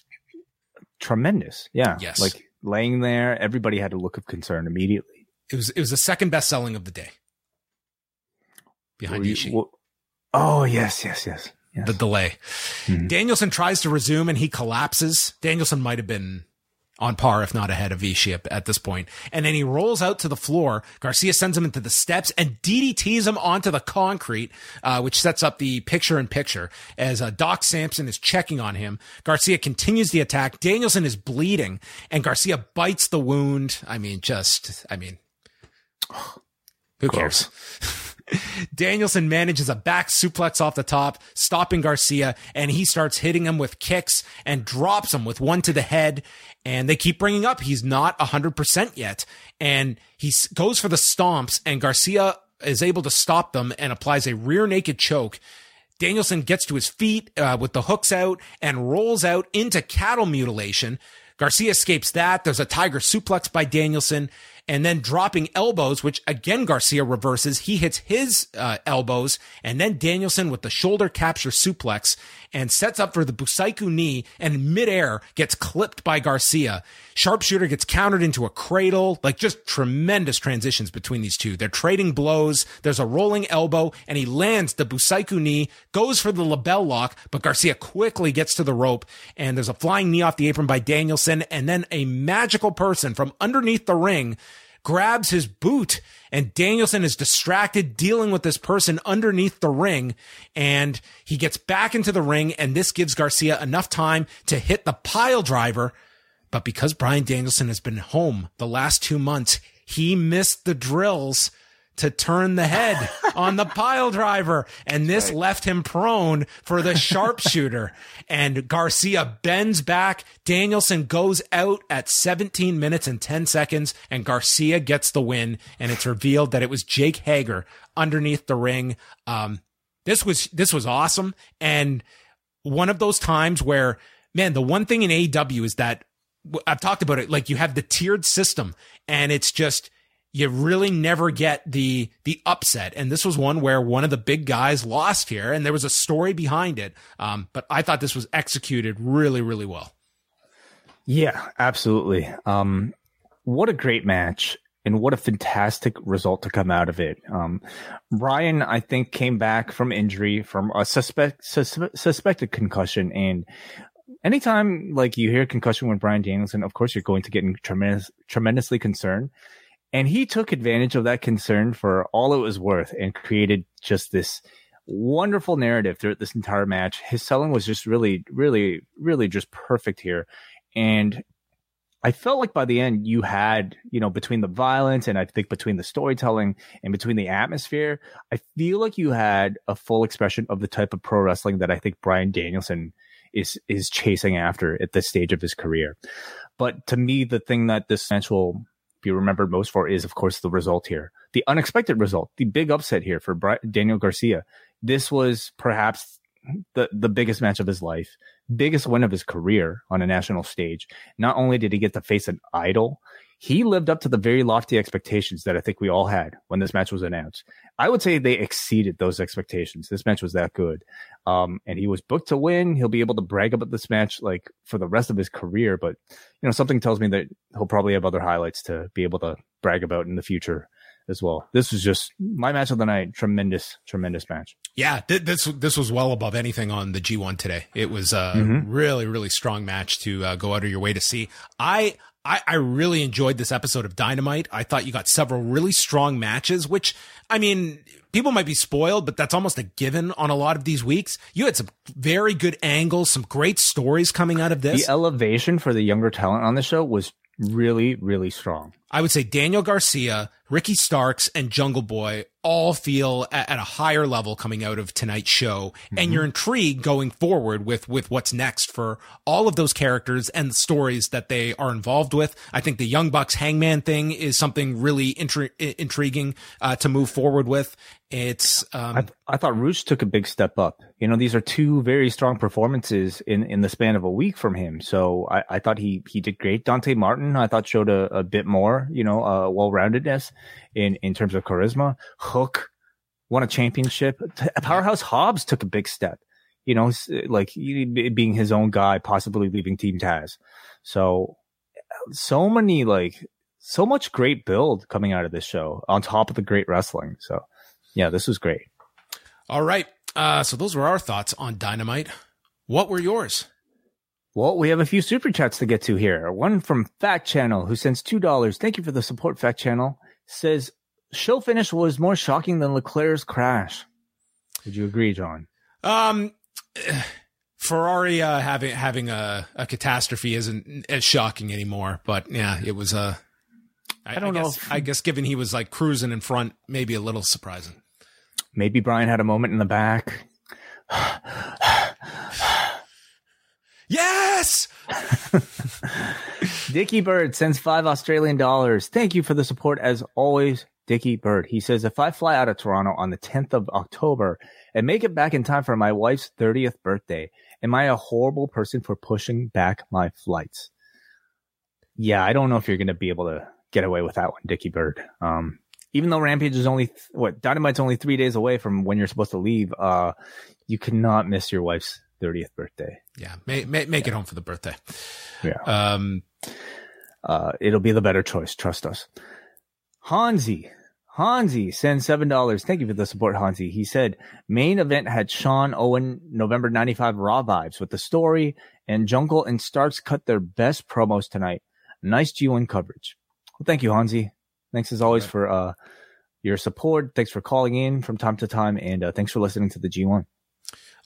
tremendous. Yeah, yes, like laying there. Everybody had a look of concern immediately. It was it was the second best selling of the day. Behind Ishii. Oh yes, yes, yes. yes. The delay. Mm-hmm. Danielson tries to resume and he collapses. Danielson might have been on par, if not ahead of Ishii at this point. And then he rolls out to the floor. Garcia sends him into the steps and DDTs him onto the concrete, uh, which sets up the picture in picture as uh, Doc Sampson is checking on him. Garcia continues the attack. Danielson is bleeding and Garcia bites the wound. I mean, just, I mean, who cares? Danielson manages a back suplex off the top, stopping Garcia, and he starts hitting him with kicks and drops him with one to the head. And they keep bringing up he's not 100% yet. And he goes for the stomps, and Garcia is able to stop them and applies a rear naked choke. Danielson gets to his feet uh, with the hooks out and rolls out into cattle mutilation. Garcia escapes that. There's a tiger suplex by Danielson and then dropping elbows, which again Garcia reverses. He hits his uh, elbows, and then Danielson with the shoulder capture suplex and sets up for the Busaiku knee, and midair gets clipped by Garcia. Sharpshooter gets countered into a cradle, like just tremendous transitions between these two. They're trading blows. There's a rolling elbow, and he lands the Busaiku knee, goes for the LeBell Lock, but Garcia quickly gets to the rope, and there's a flying knee off the apron by Danielson, and then a magical person from underneath the ring grabs his boot and Danielson is distracted dealing with this person underneath the ring and he gets back into the ring and this gives Garcia enough time to hit the pile driver. But because Bryan Danielson has been home the last two months, he missed the drills to turn the head on the pile driver. And this right. left him prone for the sharpshooter. and Garcia bends back. Danielson goes out at 17 minutes and 10 seconds, and Garcia gets the win. And it's revealed that it was Jake Hager underneath the ring. Um, this was this was awesome. And one of those times where, man, the one thing in AEW is that I've talked about it. Like you have the tiered system, and it's just you really never get the the upset. And this was one where one of the big guys lost here, and there was a story behind it. Um, but I thought this was executed really, really well. Yeah, absolutely. Um, what a great match. And what a fantastic result to come out of it. Um, Bryan, I think, came back from injury, from a suspect, sus- suspected concussion. And anytime like you hear concussion with Bryan Danielson, of course you're going to get tremendous, tremendously concerned. And he took advantage of that concern for all it was worth and created just this wonderful narrative throughout this entire match. His selling was just really, really, really just perfect here. And I felt like by the end you had, you know, between the violence and I think between the storytelling and between the atmosphere, I feel like you had a full expression of the type of pro wrestling that I think Bryan Danielson is is chasing after at this stage of his career. But to me, the thing that this will be remembered most for is, of course, the result here, the unexpected result, the big upset here for Daniel Garcia. This was perhaps the the biggest match of his life, biggest win of his career on a national stage. Not only did he get to face an idol, he lived up to the very lofty expectations that I think we all had when this match was announced. I would say they exceeded those expectations. This match was that good. Um, and he was booked to win. He'll be able to brag about this match like for the rest of his career. But, you know, something tells me that he'll probably have other highlights to be able to brag about in the future as well. This was just my match of the night. Tremendous, tremendous match. Yeah, th- this this was well above anything on the G1 today. It was a mm-hmm. really, really strong match to uh, go out of your way to see. I I, I really enjoyed this episode of Dynamite. I thought you got several really strong matches, which, I mean, people might be spoiled, but that's almost a given on a lot of these weeks. You had some very good angles, some great stories coming out of this. The elevation for the younger talent on the show was really, really strong. I would say Daniel Garcia, Ricky Starks, and Jungle Boy all feel at, at a higher level coming out of tonight's show. Mm-hmm. And you're intrigued going forward with, with what's next for all of those characters and the stories that they are involved with. I think the Young Bucks Hangman thing is something really intri- intriguing uh, to move forward with. It's, um, I, th- I thought Rush took a big step up. You know, these are two very strong performances in, in the span of a week from him. So I, I thought he, he did great. Dante Martin, I thought showed a, a bit more, you know, uh, well roundedness in, in terms of charisma. Hook won a championship. Powerhouse Hobbs took a big step, you know, like being his own guy, possibly leaving Team Taz. So, so many, like, so much great build coming out of this show on top of the great wrestling. So, yeah, this was great. All right. Uh, so those were our thoughts on Dynamite. What were yours? Well, we have a few super chats to get to here. One from Fact Channel who sends two dollars. Thank you for the support, Fact Channel. Says show finish was more shocking than Leclerc's crash. Would you agree, John? Um, Ferrari uh, having having a, a catastrophe isn't as shocking anymore. But yeah, it was a. Uh, I, I don't I guess, know. If, I guess given he was like cruising in front, maybe a little surprising. Maybe Bryan had a moment in the back. yes. Dickie Bird sends five Australian dollars. Thank you for the support as always, Dickie Bird. He says, if I fly out of Toronto on the 10th of October and make it back in time for my wife's 30th birthday, am I a horrible person for pushing back my flights? Yeah, I don't know if you're going to be able to get away with that one, Dickie Bird. Um, even though Rampage is only what Dynamite's only three days away from when you're supposed to leave, uh, you cannot miss your wife's 30th birthday. Yeah, make make, make yeah. it home for the birthday. Yeah. Um, uh, it'll be the better choice. Trust us. Hansi, Hansi sends seven dollars. Thank you for the support, Hansi. He said main event had Shawn Owen November '95 Raw vibes with the story, and Jungle and Starks cut their best promos tonight. Nice G1 coverage. Well, thank you, Hansi. Thanks as always right. for uh, your support. Thanks for calling in from time to time, and uh, thanks for listening to the G1.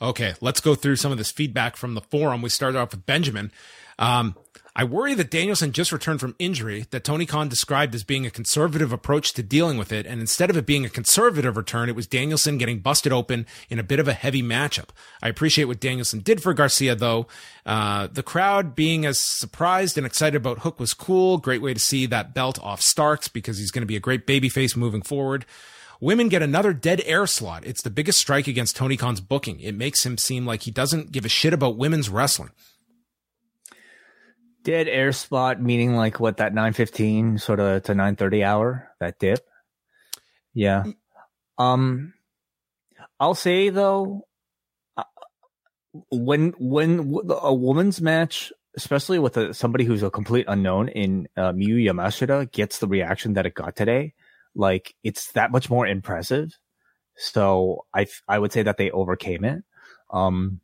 Okay, let's go through some of this feedback from the forum. We started off with Benjamin. Um, I worry that Danielson just returned from injury that Tony Khan described as being a conservative approach to dealing with it. And instead of it being a conservative return, it was Danielson getting busted open in a bit of a heavy matchup. I appreciate what Danielson did for Garcia, though. Uh, the crowd being as surprised and excited about Hook was cool. Great way to see that belt off Starks because he's going to be a great babyface moving forward. Women get another dead air slot. It's the biggest strike against Tony Khan's booking. It makes him seem like he doesn't give a shit about women's wrestling dead air spot meaning like what that 915 sort of to 930 hour that dip? Yeah. Um i'll say though uh, when when a woman's match especially with a, somebody who's a complete unknown in uh, Miyu Yamashita gets the reaction that it got today like it's that much more impressive. So i i would say that they overcame it. Um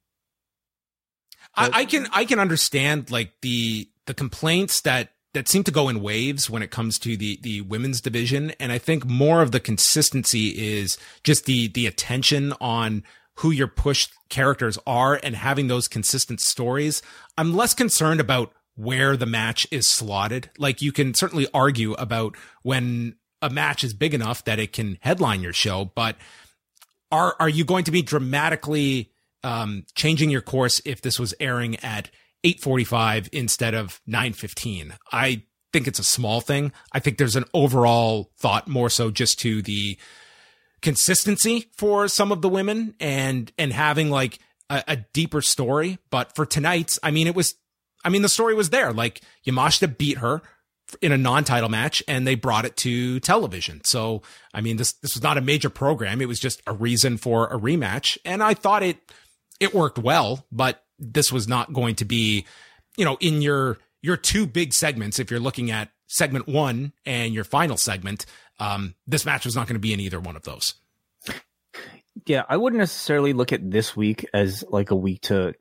I, I, can I can understand like the the complaints that that seem to go in waves when it comes to the the women's division. And i think more of the consistency is just the the attention on who your push characters are and having those consistent stories. I'm less concerned about where the match is slotted. Like you can certainly argue about when a match is big enough that it can headline your show but are are you going to be dramatically um, changing your course if this was airing at 845 instead of 915. I think it's a small thing. I think there's an overall thought more so just to the consistency for some of the women and and having like a, a deeper story. But for tonight's, I mean, it was, I mean, the story was there. Like Yamashita beat her in a non-title match and they brought it to television. So, I mean, this, this was not a major program. It was just a reason for a rematch. And I thought it, it worked well, but this was not going to be, you know, in your your two big segments. If you're looking at segment one and your final segment, um, this match was not going to be in either one of those. Yeah, I wouldn't necessarily look at this week as like a week to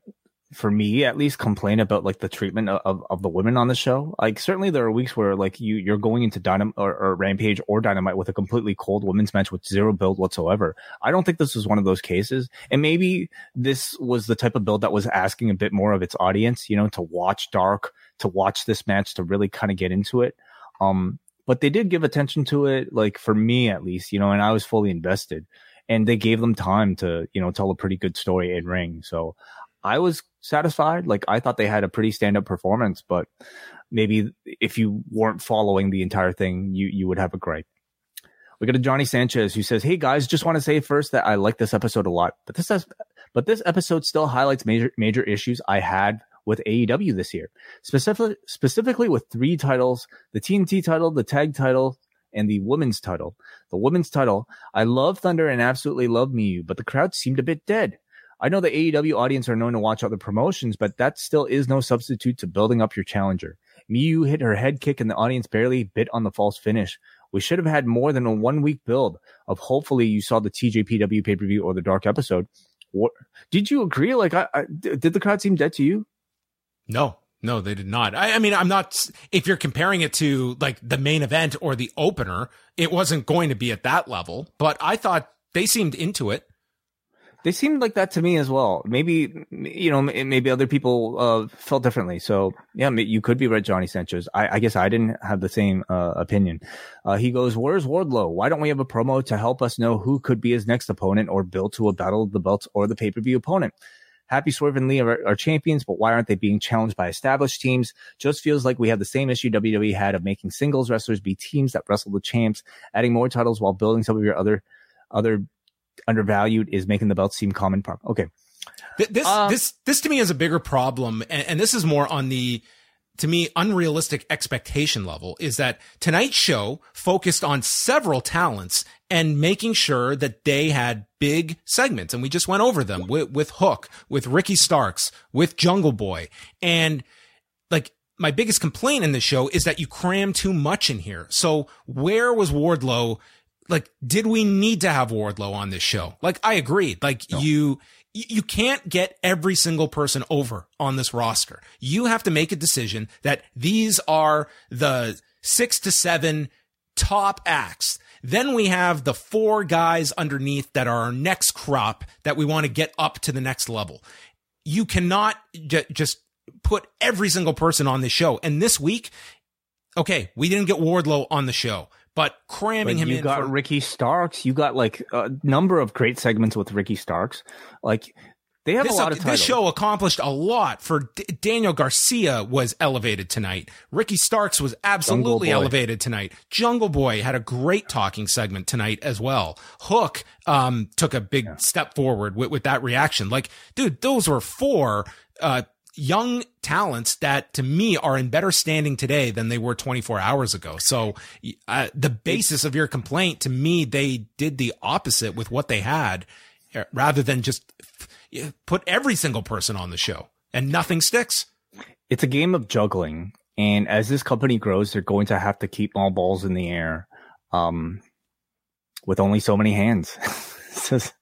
for me at least complain about like the treatment of, of the women on the show like certainly there are weeks where like you you're going into dynamite or, or, rampage or dynamite with a completely cold women's match with zero build whatsoever i don't think this was one of those cases and maybe this was the type of build that was asking a bit more of its audience you know to watch dark to watch this match to really kind of get into it. Um, but they did give attention to it, like for me at least, you know, and I was fully invested. And they gave them time to, you know, tell a pretty good story in ring. So I was satisfied. Like I thought they had a pretty stand up performance, but maybe if you weren't following the entire thing, you you would have a gripe. We got a Johnny Sanchez who says, "Hey guys, just want to say first that I like this episode a lot, but this has, but this episode still highlights major major issues I had with AEW this year, specifically specifically with three titles: the TNT title, the tag title, and the women's title. The women's title, I love Thunder and absolutely love Miyu, but the crowd seemed a bit dead. I know the AEW audience are known to watch other promotions, but that still is no substitute to building up your challenger. Miyu hit her head kick and the audience barely bit on the false finish. We should have had more than a one week build of hopefully you saw the TJPW pay per view or the dark episode. What, did you agree? Like, I, I, did the crowd seem dead to you? No, no, they did not. I, I, mean, I'm not. If you're comparing it to like the main event or the opener, it wasn't going to be at that level. But I thought they seemed into it. They seemed like that to me as well. Maybe you know, maybe other people uh, felt differently. So yeah, you could be right, Johnny Sanchez. I, I guess I didn't have the same uh, opinion. Uh, he goes, "Where's Wardlow? Why don't we have a promo to help us know who could be his next opponent or build to a battle of the belts or the pay per view opponent?" Happy Swerve and Lee are, are, champions, but why aren't they being challenged by established teams? Just feels like we have the same issue WWE had of making singles wrestlers be teams that wrestle the champs, adding more titles while building some of your other other undervalued is making the belt seem common. Problem. Okay. This, uh, this, this to me is a bigger problem. And, and this is more on the, to me, unrealistic expectation level is that tonight's show focused on several talents and making sure that they had big segments. And we just went over them with, with Hook, with Ricky Starks, with Jungle Boy. And like, my biggest complaint in the show is that you cram too much in here. So where was Wardlow like, did we need to have Wardlow on this show? Like, I agreed. Like, no. you, you can't get every single person over on this roster. You have to make a decision that these are the six to seven top acts. Then we have the four guys underneath that are our next crop that we want to get up to the next level. You cannot j- just put every single person on this show. And this week, okay, we didn't get Wardlow on the show but cramming him you in. got for- Ricky Starks. You got like a number of great segments with Ricky Starks. Like they have this, a lot of titles. This show accomplished a lot for D- Daniel Garcia was elevated tonight. Ricky Starks was absolutely elevated tonight. Jungle Boy had a great talking segment tonight as well. Hook um, took a big yeah. step forward with, with that reaction. Like, dude, those were four uh, young talents that to me are in better standing today than they were 24 hours ago. So uh, the basis of your complaint to me, they did the opposite with what they had uh, rather than just put every single person on the show and nothing sticks. It's a game of juggling. And as this company grows, they're going to have to keep all balls in the air, um, with only so many hands. does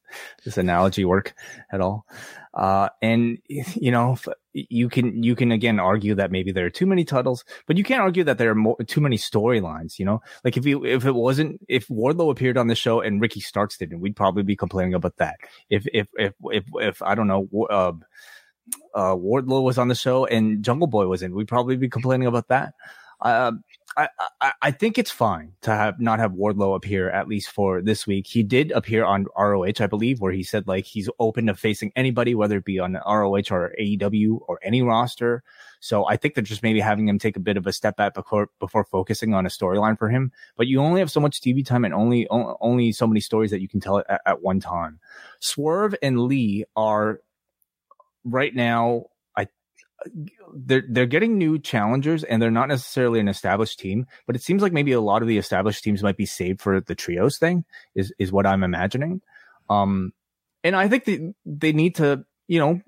this analogy work at all? Uh, and you know, you can you can again argue that maybe there are too many titles, but you can't argue that there are more, too many storylines. You know, like if you if it wasn't if Wardlow appeared on the show and Ricky Starks didn't, we'd probably be complaining about that. If if if if, if I don't know. Uh, uh, Wardlow was on the show and Jungle Boy was in, we'd probably be complaining about that. Uh, I, I, think it's fine to have not have Wardlow appear at least for this week. He did appear on ROH, I believe, where he said like he's open to facing anybody, whether it be on ROH or AEW or any roster. So I think they're just maybe having him take a bit of a step back before before focusing on a storyline for him. But you only have so much TV time and only only so many stories that you can tell at, at one time. Swerve and Lee are right now they're they're getting new challengers and they're not necessarily an established team, but it seems like maybe a lot of the established teams might be saved for the trios thing is is what I'm imagining. Um and I think they, they need to, you know,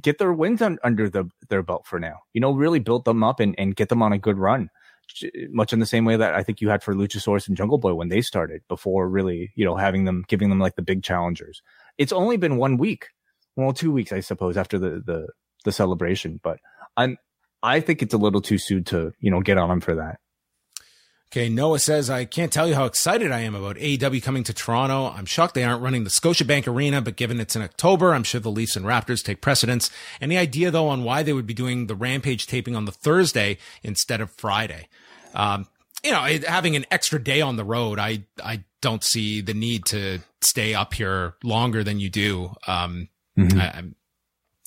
get their wins un, under the, their belt for now. You know, really build them up and, and get them on a good run. Much in the same way that I think you had for Luchasaurus and Jungle Boy when they started before really, you know, having them, giving them like the big challengers. It's only been one week. Well, two weeks, I suppose, after the, the, the celebration. But I'm I think it's a little too soon to you know get on him for that. Okay, Noah says, I can't tell you how excited I am about AEW coming to Toronto. I'm shocked they aren't running the Scotiabank Arena, but given it's in October, I'm sure the Leafs and Raptors take precedence. Any idea, though, on why they would be doing the Rampage taping on the Thursday instead of Friday? Um, you know, having an extra day on the road, I, I don't see the need to stay up here longer than you do. Um, mm-hmm. I,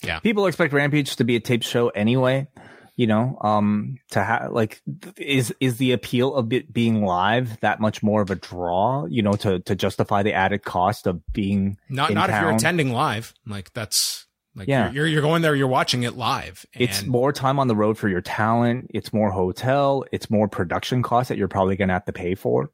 yeah. People expect Rampage to be a taped show anyway you know um to have like is is the appeal of it being live that much more of a draw you know to to justify the added cost of being not not town? if you're attending live like that's like yeah. You're, you're going there, you're watching it live. it's more time on the road for your talent. It's more hotel. It's more production costs that you're probably going to have to pay for.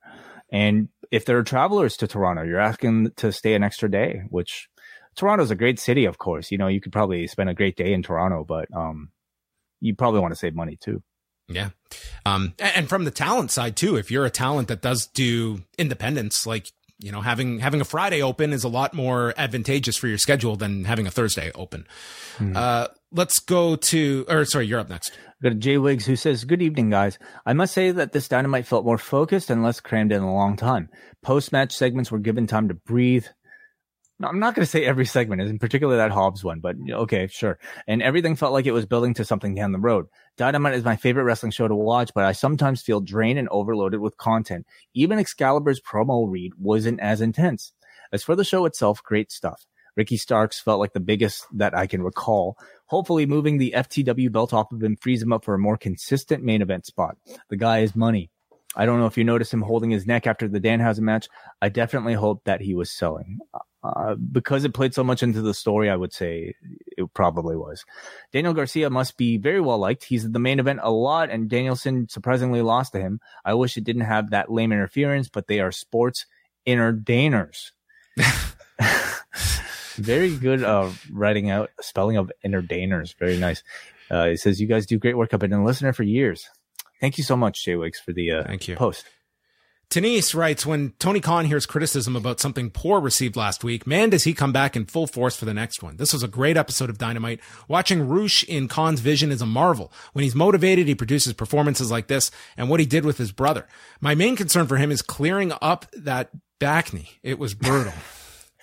And if there are travelers to Toronto, you're asking to stay an extra day, which Toronto's a great city, of course. You know, you could probably spend a great day in Toronto, but um, you probably want to save money too. Yeah. Um, and from the talent side too, if you're a talent that does do independence, like, you know, having, having a Friday open is a lot more advantageous for your schedule than having a Thursday open. Mm. Uh, let's go to, or sorry, you're up next. Go to Jay Wiggs who says, Good evening, guys. I must say that this dynamite felt more focused and less crammed in a long time. Post match segments were given time to breathe. I'm not going to say every segment is in particular that Hobbs one, but okay, sure. And everything felt like it was building to something down the road. Dynamite is my favorite wrestling show to watch, but I sometimes feel drained and overloaded with content. Even Excalibur's promo read wasn't as intense. As for the show itself, great stuff. Ricky Starks felt like the biggest that I can recall. Hopefully moving the FTW belt off of him frees him up for a more consistent main event spot. The guy is money. I don't know if you noticed him holding his neck after the Danhausen match. I definitely hope that he was selling. Uh, because it played so much into the story, I would say it probably was. Daniel Garcia must be very well liked. He's the main event a lot, and Danielson surprisingly lost to him. I wish it didn't have that lame interference, but they are sports entertainers. very good uh, writing out spelling of entertainers. Very nice. Uh, it says you guys do great work. I've been a listener for years. Thank you so much, Jay Wicks, for the uh, Thank you. post. Denise writes, when Tony Khan hears criticism about something poor received last week, man, does he come back in full force for the next one. This was a great episode of Dynamite. Watching Rush in Khan's vision is a marvel. When he's motivated, he produces performances like this and what he did with his brother. My main concern for him is clearing up that back knee. It was brutal.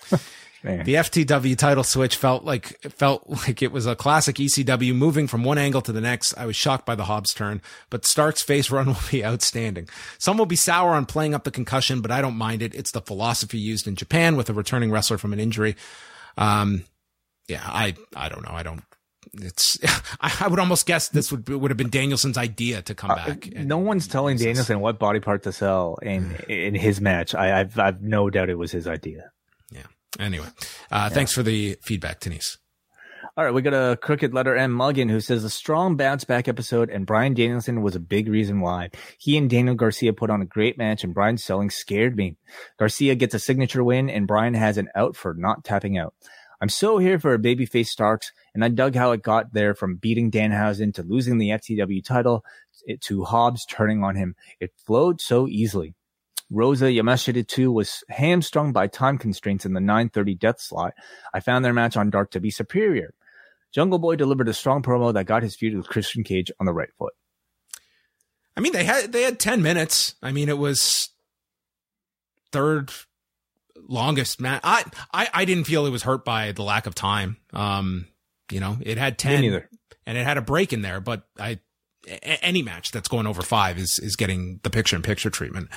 Man. The FTW title switch felt like felt like it was a classic ECW moving from one angle to the next. I was shocked by the Hobbs turn, but Stark's face run will be outstanding. Some will be sour on playing up the concussion, but I don't mind it. It's the philosophy used in Japan with a returning wrestler from an injury. Um, yeah, I I don't know. I don't. It's. I would almost guess this would would have been Danielson's idea to come uh, back. Uh, no one's telling Danielson what body part to sell in in his match. I, I've I've no doubt it was his idea. Anyway, uh, yeah. thanks for the feedback, Denise. All right, we got a crooked letter M Muggin who says a strong bounce back episode, and Bryan Danielson was a big reason why. He and Daniel Garcia put on a great match, and Bryan's selling scared me. Garcia gets a signature win, and Bryan has an out for not tapping out. I'm so here for a babyface Starks, and I dug how it got there from beating Danhausen to losing the FTW title to Hobbs turning on him. It flowed so easily. Rosa Yamashita 2 was hamstrung by time constraints in the 930 death slot. I found their match on Dark to be superior. Jungle Boy delivered a strong promo that got his feud with Christian Cage on the right foot. I mean, they had they had 10 minutes. I mean, it was third longest match. I, I I didn't feel it was hurt by the lack of time. Um, you know, it had 10 and it had a break in there, but I any match that's going over 5 is is getting the picture in picture treatment.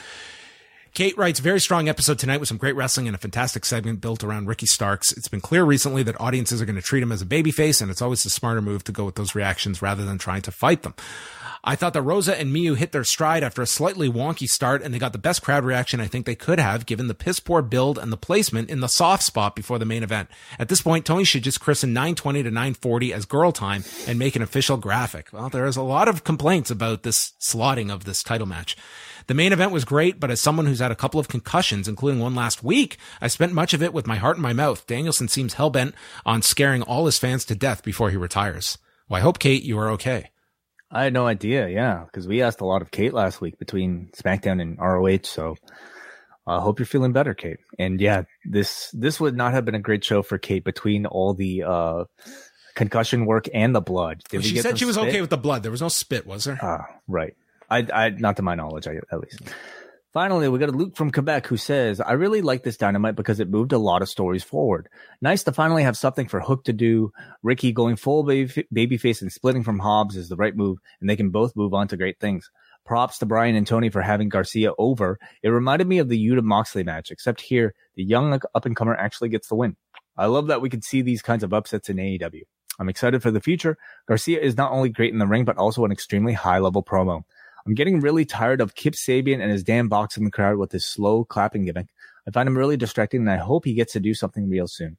Kate writes, very strong episode tonight with some great wrestling and a fantastic segment built around Ricky Starks. It's been clear recently that audiences are going to treat him as a babyface, and it's always the smarter move to go with those reactions rather than trying to fight them. I thought that Rosa and Miyu hit their stride after a slightly wonky start, and they got the best crowd reaction I think they could have given the piss poor build and the placement in the soft spot before the main event. At this point, Tony should just christen 920 to 940 as girl time and make an official graphic. Well, there is a lot of complaints about this slotting of this title match. The main event was great, but as someone who's had a couple of concussions, including one last week, I spent much of it with my heart in my mouth. Danielson seems hellbent on scaring all his fans to death before he retires. Well, I hope, Kate, you are okay. I had no idea, yeah, because we asked a lot of Kate last week between SmackDown and ROH, so I uh, hope you're feeling better, Kate. And yeah, this this would not have been a great show for Kate between all the uh, concussion work and the blood. Did she said she was spit? okay with the blood. There was no spit, was there? Ah, right. I, I not to my knowledge, I, at least. Finally, we got a Luke from Quebec who says, I really like this dynamite because it moved a lot of stories forward. Nice to finally have something for Hook to do. Ricky going full baby, babyface and splitting from Hobbs is the right move, and they can both move on to great things. Props to Bryan and Tony for having Garcia over. It reminded me of the Yuta Moxley match, except here, the young up and comer actually gets the win. I love that we can see these kinds of upsets in AEW. I'm excited for the future. Garcia is not only great in the ring, but also an extremely high level promo. I'm getting really tired of Kip Sabian and his damn box in the crowd with his slow clapping gimmick. I find him really distracting and I hope he gets to do something real soon.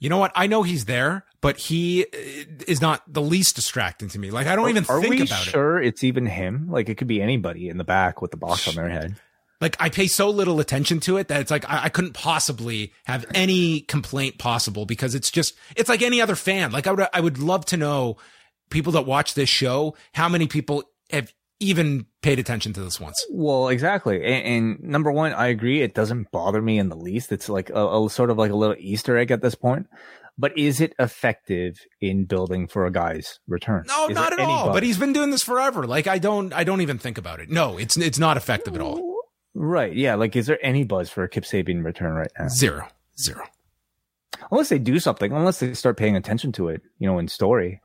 You know what? I know he's there, but he uh, is not the least distracting to me. Like I don't even Are think we about it. sure it's even him? Like it could be anybody in the back with the box on their head. Like I pay so little attention to it that it's like I, I couldn't possibly have any complaint possible because it's just it's like any other fan. Like I would I would love to know people that watch this show how many people have even paid attention to this once. Well, exactly. And, and number one, I agree. It doesn't bother me in the least. It's like a, a sort of like a little Easter egg at this point. But is it effective in building for a guy's return? No, Is not at all. buzz? But he's been doing this forever. Like I don't I don't even think about it. No, it's it's not effective at all. Right. Yeah. Like, is there any buzz for a Kip Sabian return right now? Zero. Zero. Unless they do something, unless they start paying attention to it, you know, in story.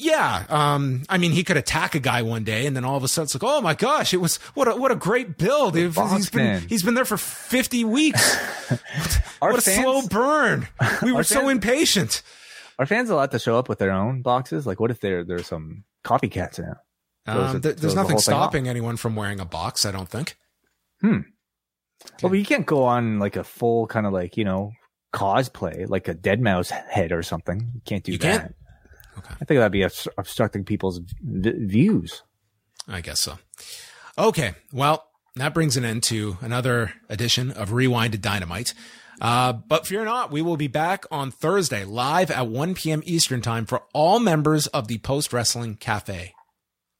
Yeah. Um, I mean, he could attack a guy one day and then all of a sudden it's like, oh my gosh, it was what a, what a great build. It- he's been, he's been there for 50 weeks. What a slow burn. We were so fans- impatient. Are fans allowed to show up with their own boxes? Like, what if there there's some copycats now? Throws Um, it- there- there's nothing off. stopping anyone from wearing a box, I don't think. Hmm. Well, but you can't go on like a full kind of like you know cosplay, like a dead mouse head or something. You can't do You that. can't? Okay. I think that'd be obstructing people's v- views. I guess so. Okay. Well, that brings an end to another edition of Rewinded Dynamite. Uh, but fear not, we will be back on Thursday live at 1 p.m. Eastern time for all members of the Post Wrestling Cafe.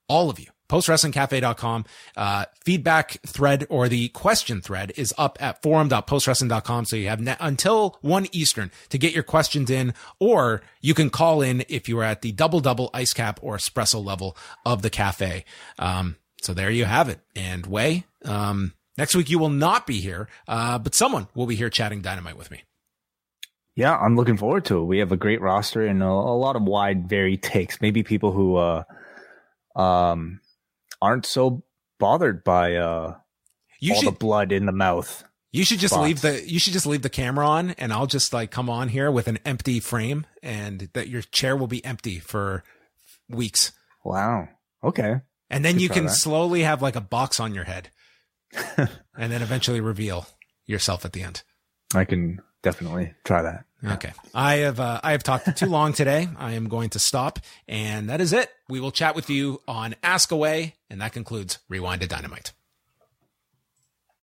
All of you. PostWrestlingCafe.com. Uh, feedback thread or the question thread is up at forum.postwrestling.com. So you have ne- until 1 Eastern to get your questions in, or you can call in if you are at the double double ice cap or espresso level of the cafe. Um, so there you have it. And Wai, um, next week you will not be here, uh, but someone will be here chatting dynamite with me. Yeah, I'm looking forward to it. We have a great roster and a, a lot of wide, varied takes. Maybe people who uh, um, aren't so bothered by uh, You all should, the blood in the mouth. You should just spots. leave the you should just leave the camera on and I'll just like come on here with an empty frame and that your chair will be empty for weeks. Wow. Okay. And then you can that. slowly have like a box on your head. and then eventually reveal yourself at the end. I can definitely try that. Okay. I have uh, I have talked too long today. I am going to stop and that is it. We will chat with you on Ask Away and that concludes Rewind to Dynamite.